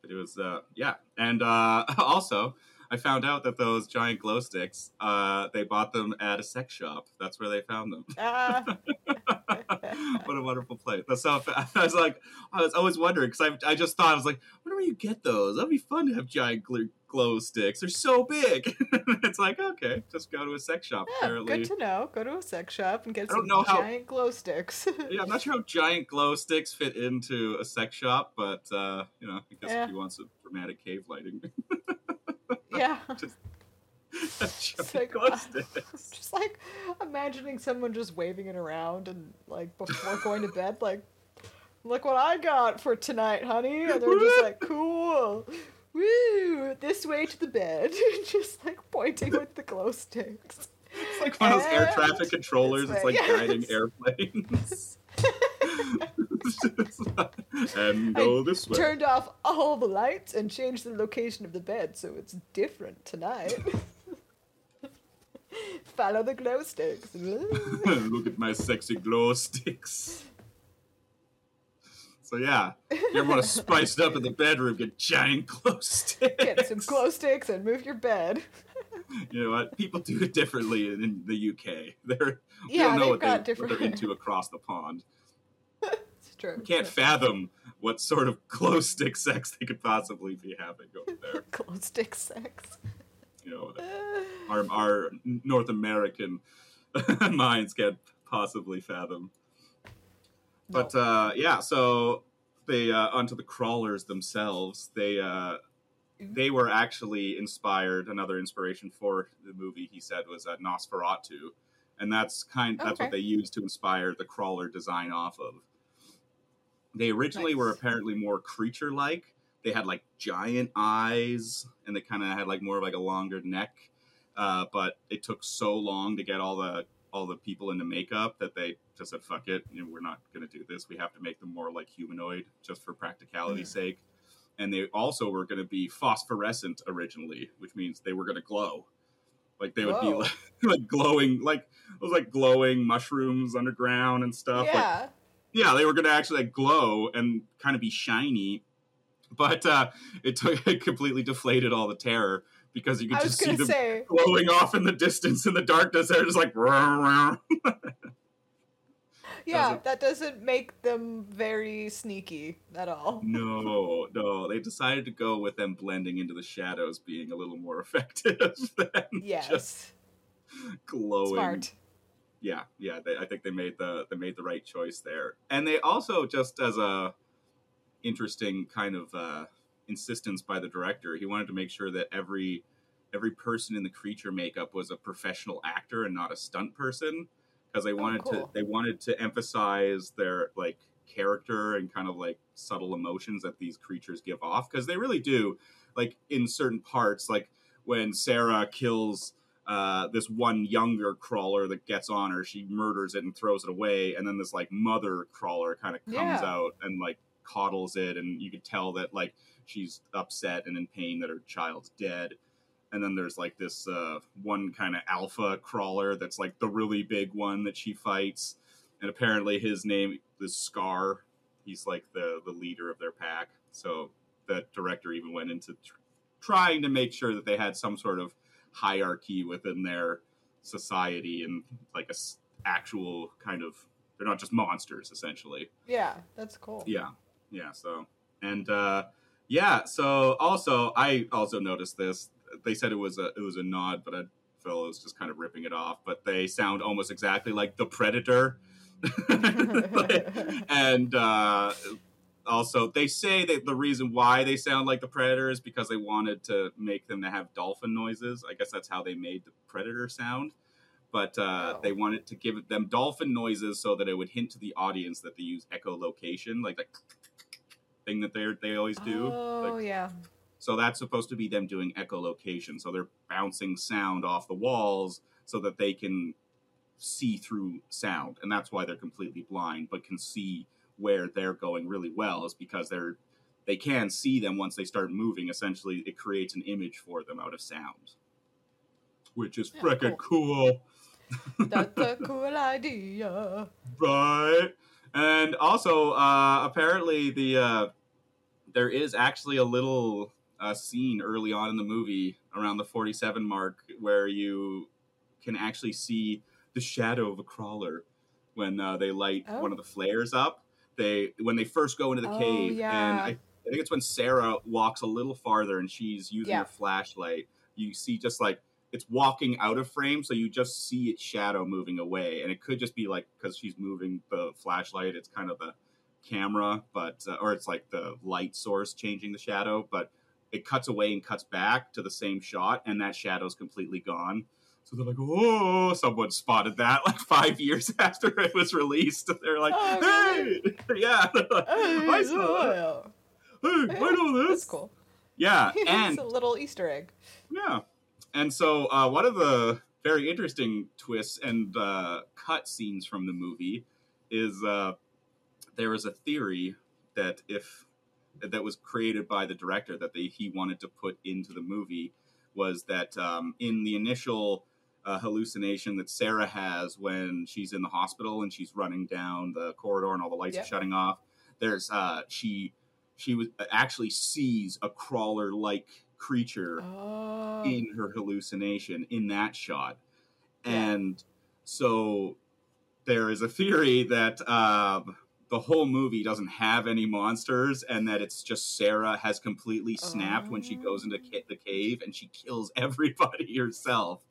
But it was uh yeah, and uh also I found out that those giant glow sticks uh they bought them at a sex shop. That's where they found them. Ah. what a wonderful place. That's so. I was like, I was always wondering because I, I just thought I was like, wonder where you get those. That'd be fun to have giant glow sticks. They're so big. it's like okay, just go to a sex shop. Yeah, apparently, good to know. Go to a sex shop and get some know how- giant glow sticks. yeah, I'm not sure how giant glow sticks fit into a sex shop, but uh, you know, I guess Yeah. if you want some dramatic cave lighting, yeah. giant like, glow uh, sticks. just like imagining someone just waving it around and like before going to bed, like, look what I got for tonight, honey. And they're just like, cool. Woo! This way to the bed. just like pointing with the glow sticks. It's like one of those air traffic controllers. It's like guiding yes. airplanes. and go this way. Turned off all the lights and changed the location of the bed so it's different tonight. Follow the glow sticks. Look at my sexy glow sticks. So yeah, you ever want to spice it up in the bedroom? Get giant glow sticks. Get some glow sticks and move your bed. You know what? People do it differently in, the UK. They're we Yeah, don't know what, they, got what different. they're into across the pond. It's true. We can't fathom what sort of glow stick sex they could possibly be having over there. glow stick sex. you know our our North American minds can't possibly fathom. But uh, yeah, so they uh, onto the crawlers themselves. They uh, they were actually inspired. Another inspiration for the movie, he said, was uh, Nosferatu, and that's kind. That's what they used to inspire the crawler design off of. They originally were apparently more creature-like. They had like giant eyes, and they kind of had like more of like a longer neck. Uh, but it took so long to get all the all the people into makeup that they just said, "Fuck it, you know, we're not going to do this. We have to make them more like humanoid, just for practicality's sake." And they also were going to be phosphorescent originally, which means they were going to glow, like they would be like, like glowing, like it was like glowing mushrooms underground and stuff. Like, yeah. yeah, they were going to actually like glow and kind of be shiny, but uh, it took it completely deflated all the terror because you could just see them say. glowing off in the distance in the darkness. They're just like. Yeah, that doesn't make them very sneaky at all. no, no. They decided to go with them blending into the shadows being a little more effective than just Yes. glowing. Smart. yeah, yeah. They, I think they made the they made the right choice there, and they also just as a interesting kind of uh, insistence by the director, he wanted to make sure that every every person in the creature makeup was a professional actor and not a stunt person, because they wanted to cool. they wanted to emphasize their like character and kind of like subtle emotions that these creatures give off because they really do like in certain parts like when sarah kills uh, this one younger crawler that gets on her. She murders it and throws it away, and then this like mother crawler kind of comes Yeah. out and like coddles it, and you could tell that like she's upset and in pain that her child's dead. And then there's like this uh, one kind of alpha crawler that's like the really big one that she fights, and apparently his name is Scar. He's like the the leader of their pack. So the director even went into tr- trying to make sure that they had some sort of hierarchy within their society and like a s- actual kind of they're not just monsters essentially Yeah, that's cool. yeah yeah so and uh yeah so also i also noticed this. They said it was a it was a nod but i felt it was just kind of ripping it off. But they sound almost exactly like the predator. And uh also they say that the reason why they sound like the predator is because they wanted to make them to have dolphin noises. I guess that's how they made the predator sound. But uh, Oh. they wanted to give them dolphin noises so that it would hint to the audience that they use echolocation like that thing that they they always do Oh Like, yeah. so that's supposed to be them doing echolocation. So they're bouncing sound off the walls so that they can see through sound. And that's why they're completely blind, but can see where they're going really well is because they're they can see them once they start moving. Essentially, it creates an image for them out of sound. Which is Yeah, frickin' cool. That's a cool idea. right and also uh apparently the uh there is actually a little uh, scene early on in the movie around the 47 mark where you can actually see the shadow of a crawler when uh, they light one of the flares up they when they first go into the Oh, cave and. I, I think it's when sarah walks a little farther and she's using Yeah. her flashlight you see just like it's walking out of frame, so you just see its shadow moving away, and it could just be like because she's moving the flashlight. It's kind of the camera, but uh, or it's like the light source changing the shadow, but it cuts away and cuts back to the same shot, and that shadow's completely gone. So they're like, "Oh, someone spotted that!" Like five years after it was released, they're like, Oh, "Hey, yeah, Oh, I saw that. Hey, I know this." That's cool. Yeah, it's and a little Easter egg. yeah. And so uh, one of the very interesting twists and uh, cut scenes from the movie is uh, there was a theory that if that was created by the director that they, he wanted to put into the movie was that um, in the initial uh, hallucination that Sarah has when she's in the hospital and she's running down the corridor and all the lights Yep. are shutting off, there's uh, she she was actually sees a crawler like creature Oh. in her hallucination in that shot. Yeah. And so there is a theory that um, the whole movie doesn't have any monsters and that it's just Sarah has completely snapped when she goes into ca- the cave and she kills everybody herself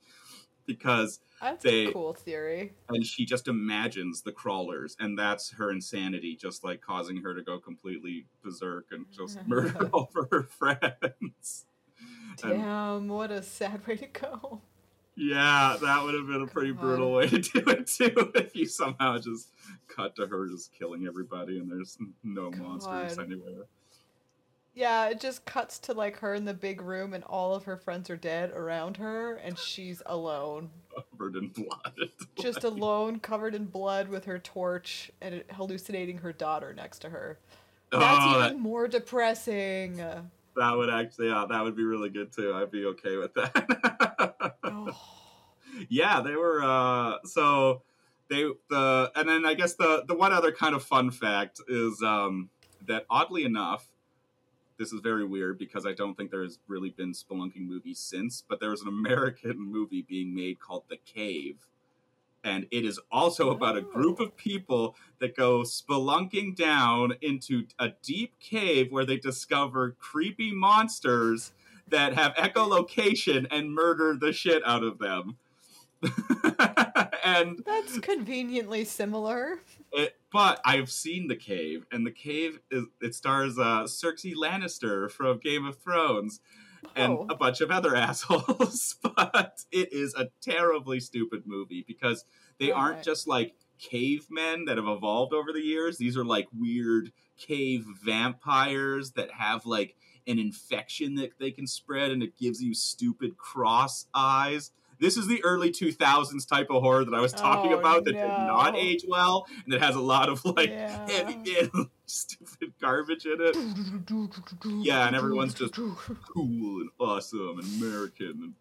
because That's they- a cool theory. and she just imagines the crawlers and that's her insanity just like causing her to go completely berserk and just murder all of her friends And- Damn, what a sad way to go. Yeah that would have been a pretty God. brutal way to do it too if you somehow just cut to her just killing everybody and there's no monsters anywhere Yeah, it just cuts to like her in the big room and all of her friends are dead around her and she's alone. covered in blood Just alone, covered in blood with her torch and hallucinating her daughter next to her. That's oh, even more depressing. That would actually yeah that would be really good too. I'd be okay with that. Oh, yeah they were uh so they the and then i guess the the one other kind of fun fact is um that oddly enough this is very weird because i don't think there's really been spelunking movies since but there was an american movie being made called the cave and it is also about a group of people that go spelunking down into a deep cave where they discover creepy monsters that have echolocation and murder the shit out of them. and that's conveniently similar. it, but I've seen the cave, and the cave is it stars uh, Cersei Lannister from Game of Thrones and Oh. a bunch of other assholes. but it is a terribly stupid movie because they aren't Alright. just like cavemen that have evolved over the years. These are like weird cave vampires that have like an infection that they can spread and it gives you stupid cross eyes. This is the early 2000s type of horror that I was talking Oh, about that did not age well and that has a lot of like Yeah. heavy metal stupid garbage in it. Yeah, and everyone's just cool and awesome and American.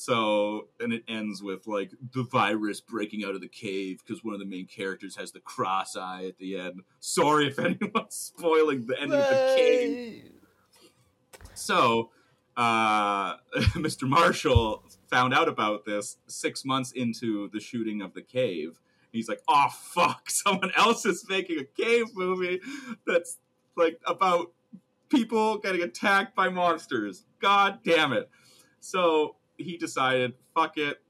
So, and it ends with like the virus breaking out of the cave because one of the main characters has the cross eye at the end. Sorry if anyone's spoiling the end of the cave. So, uh, Mr. Marshall found out about this six months into the shooting of the cave. He's like, "Oh fuck! Someone else is making a cave movie that's like about people getting attacked by monsters. God damn it!" So he decided, "Fuck it,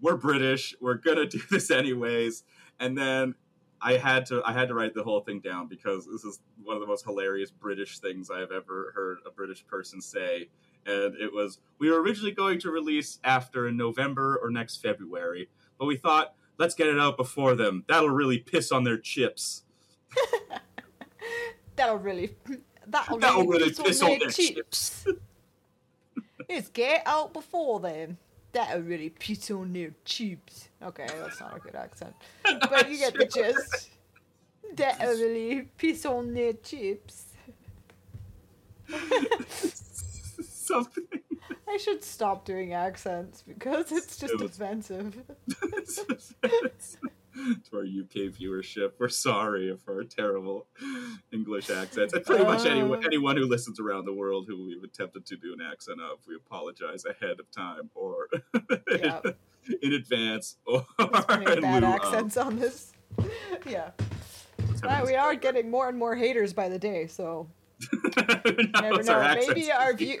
we're British. We're gonna do this anyways." And then I had to I had to write the whole thing down because this is one of the most hilarious British things I have ever heard a British person say. And it was we were originally going to release after in November or next February, but we thought let's get it out before them. That'll really piss on their chips. That'll really, that'll, That'll really, piss, piss on their their chips. Let's get out before then. That'll really piss on their chips. Okay, that's not a good accent, but you get the gist. That'll really piss on their chips. Something. I should stop doing accents because it's just was- offensive. to our UK viewership, we're sorry for our terrible English accents. And pretty much anyone, Uh. anyone who listens around the world who we've attempted to do an accent of, we apologize ahead of time or Yeah. in advance or Plenty of in bad of. accents on this. yeah. Have Uh, we are getting more and more haters by the day, so No, never know. Maybe our view.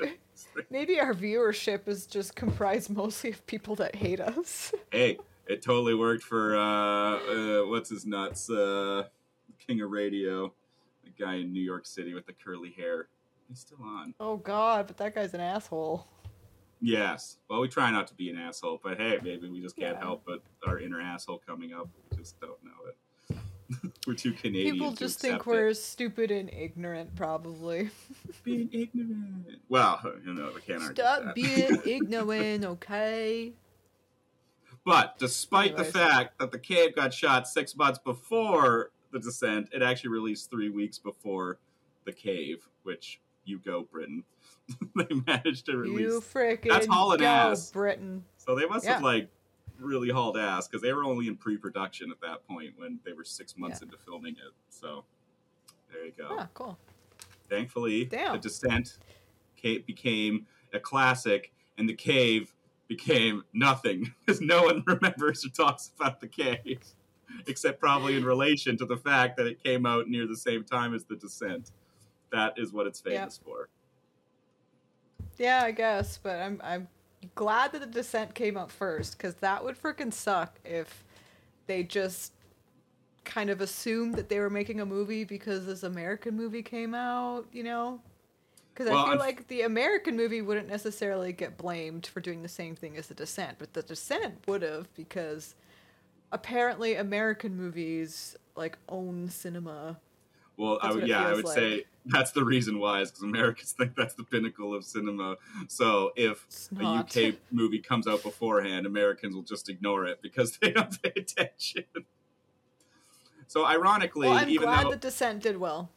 maybe our viewership is just comprised mostly of people that hate us. Hey, it totally worked for uh, uh what's his nuts, uh, King of Radio, the guy in New York City with the curly hair. He's still on. Oh God, but that guy's an asshole. Yes. Well, we try not to be an asshole, but hey, maybe we just can't Yeah. help but our inner asshole coming up. We just don't know it. we're too Canadian. People just think we're it. stupid and ignorant, probably. being ignorant. Well, you know, we can't argue Stop being ignorant, okay? But despite Anyways. the fact that the cave got shot six months before the descent, it actually released three weeks before the cave, which you go, Britain. they managed to release. You frickin' That's hauling go, ass. Britain. So they must have like really hauled ass because they were only in pre-production at that point when they were six months Yeah. into filming it. So there you go. Ah, cool. Thankfully, Damn. the descent became a classic, and the cave became nothing because no one remembers or talks about the cave. except probably in relation to the fact that it came out near the same time as The Descent. That is what it's famous for. Yeah, I guess, but I'm I'm glad that the Descent came out first because that would freaking suck if they just kind of assumed that they were making a movie because this American movie came out, you know? Because Well, I feel unf- like the American movie wouldn't necessarily get blamed for doing the same thing as The Descent, but The Descent would have because apparently American movies like own cinema. Well, I would, yeah, I would like. say that's the reason why is because Americans think that's the pinnacle of cinema. So if a. UK movie comes out beforehand, Americans will just ignore it because they don't pay attention. So ironically, Well, I'm even glad though The Descent did well.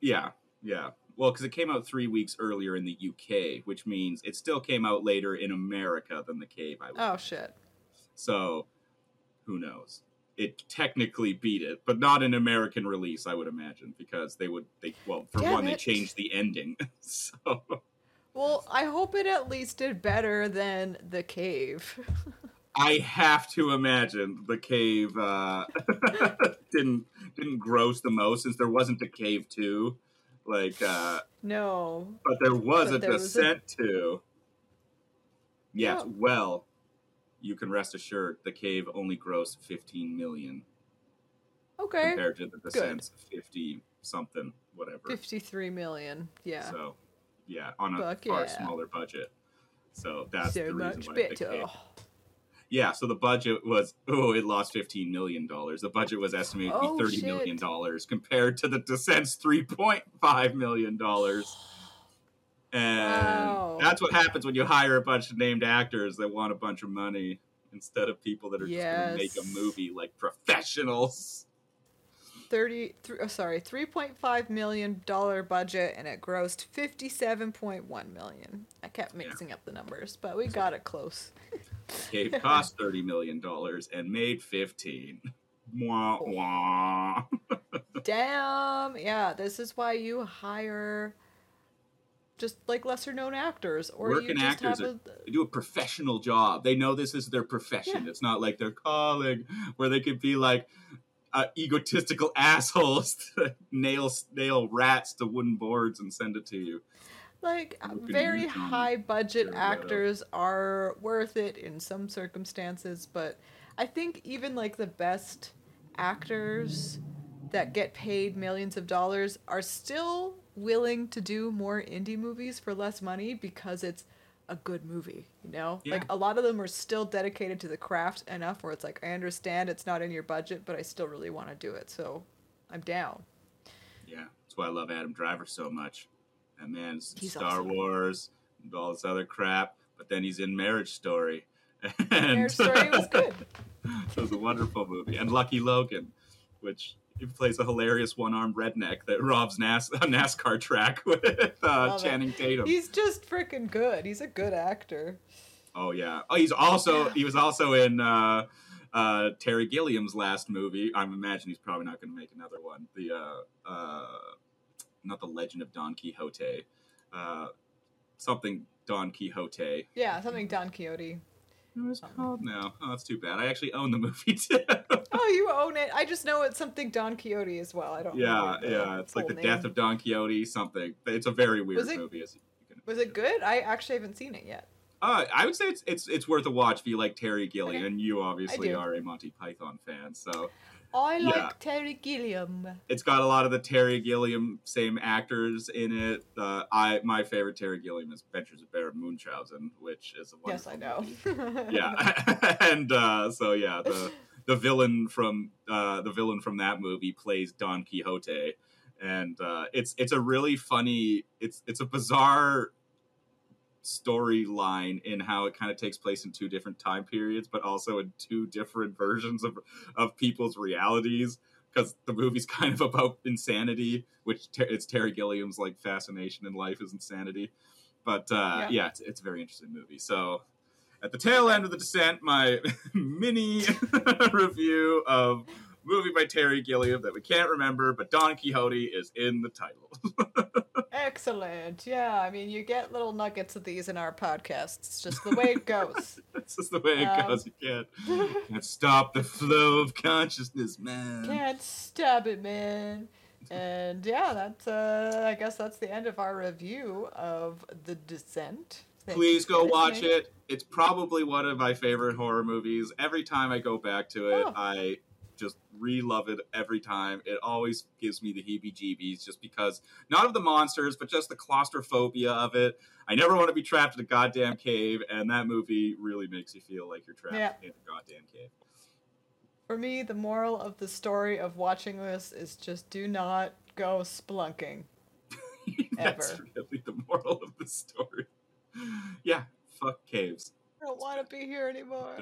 yeah, yeah, well, because it came out three weeks earlier in the UK, which means it still came out later in America than the Cave. I would Oh shit. So, who knows? It technically beat it, but not an American release, I would imagine, because they would they well, for Damn one, they changed the ending. so, Well, I hope it at least did better than The Cave. I have to imagine the cave uh, didn't didn't gross the most since there wasn't a cave two, like, uh, no. but there was But a there was a- descent two. Yes, Yeah. well, you can rest assured the cave only grossed fifteen million. Okay. compared to the descent's 50 something whatever 53 million. Yeah. so yeah on a Fuck far yeah. smaller budget so that's so the reason much why better. it became- oh. yeah so the budget was oh it lost 15 million dollars the budget was estimated to Oh, be 30 million shit. dollars compared to the descent's 3.5 million dollars and Wow. that's what happens when you hire a bunch of named actors that want a bunch of money instead of people that are just going to make a movie like professionals 30 th- oh, sorry, 3.5 million dollar budget and it grossed 57.1 million. I kept mixing up the numbers, but we got it close. Cave cost thirty million dollars and made fifteen. Wah, oh. wah. Damn. Yeah, this is why you hire just like lesser known actors or you Working just actors have are- a do a professional job. They know this is their profession. Yeah. It's not like their calling where they could be like uh, egotistical assholes that nail nail rats to wooden boards and send it to you. like very high budget actors are worth it in some circumstances but i think even like the best actors that get paid millions of dollars are still willing to do more indie movies for less money because it's a good movie you know Yeah. like a lot of them are still dedicated to the craft enough where it's like i understand it's not in your budget but i still really want to do it so i'm down Yeah, that's why I love Adam Driver so much. That man's He's Star awesome. Wars and all this other crap, but then he's in Marriage Story. And Marriage Story was good. it was a wonderful movie. And Lucky Logan, which he plays a hilarious one-armed redneck that robs NAS- a NASCAR track with uh, Love it. Channing Tatum. he's just freaking good he's a good actor Oh yeah. Oh, he's also he was also in uh, uh, Terry Gilliam's last movie. I'm imagining he's probably not going to make another one. The uh, uh, not the Legend of Don Quixote, uh, something Don Quixote. Yeah, something Don Quixote. Is was called now? Oh, that's too bad. I actually own the movie too. Oh, you own it. I just know it's something Don Quixote as well. I don't. yeah, yeah. It's like the full death of Don Quixote. Something. It's a very weird it- movie. As you can Was it good? I actually haven't seen it yet. Uh, I would say it's it's it's worth a watch if you like Terry Gilliam, Okay. and you obviously are a Monty Python fan. So I like Yeah. Terry Gilliam. it's got a lot of the Terry Gilliam same actors in it. Uh, I my favorite Terry Gilliam is Adventures of Baron Munchausen, which is a Yes, I know. Yeah, and uh, so yeah, the the villain from uh, the villain from that movie plays Don Quixote, and uh, it's it's a really funny. It's it's a bizarre storyline in how it kind of takes place in two different time periods, but also in two different versions of of people's realities. Because the movie's kind of about insanity, which ter- it's Terry Gilliam's like fascination in life is insanity. But uh, Yeah. yeah, it's, it's a very interesting movie. So at the tail end of the descent, my mini review of movie by Terry Gilliam that we can't remember, but Don Quixote is in the title. Excellent. Yeah, I mean, you get little nuggets of these in our podcasts. It's just the way it goes. That's just the way it Um, goes. You can't, can't stop the flow of consciousness, man. Can't stop it, man. And yeah, that's uh I guess that's the end of our review of The Descent. Thank Please go watch it. It's probably one of my favorite horror movies. Every time I go back to it, Oh. I just re-love it every time. It always gives me the heebie-jeebies just because not of the monsters, but just the claustrophobia of it. I never want to be trapped in a goddamn cave, and that movie really makes you feel like you're trapped Yeah. in a goddamn cave. For me, the moral of the story of watching this is just do not go splunking. That's Ever. really the moral of the story. Yeah, fuck caves. I don't want to be here anymore.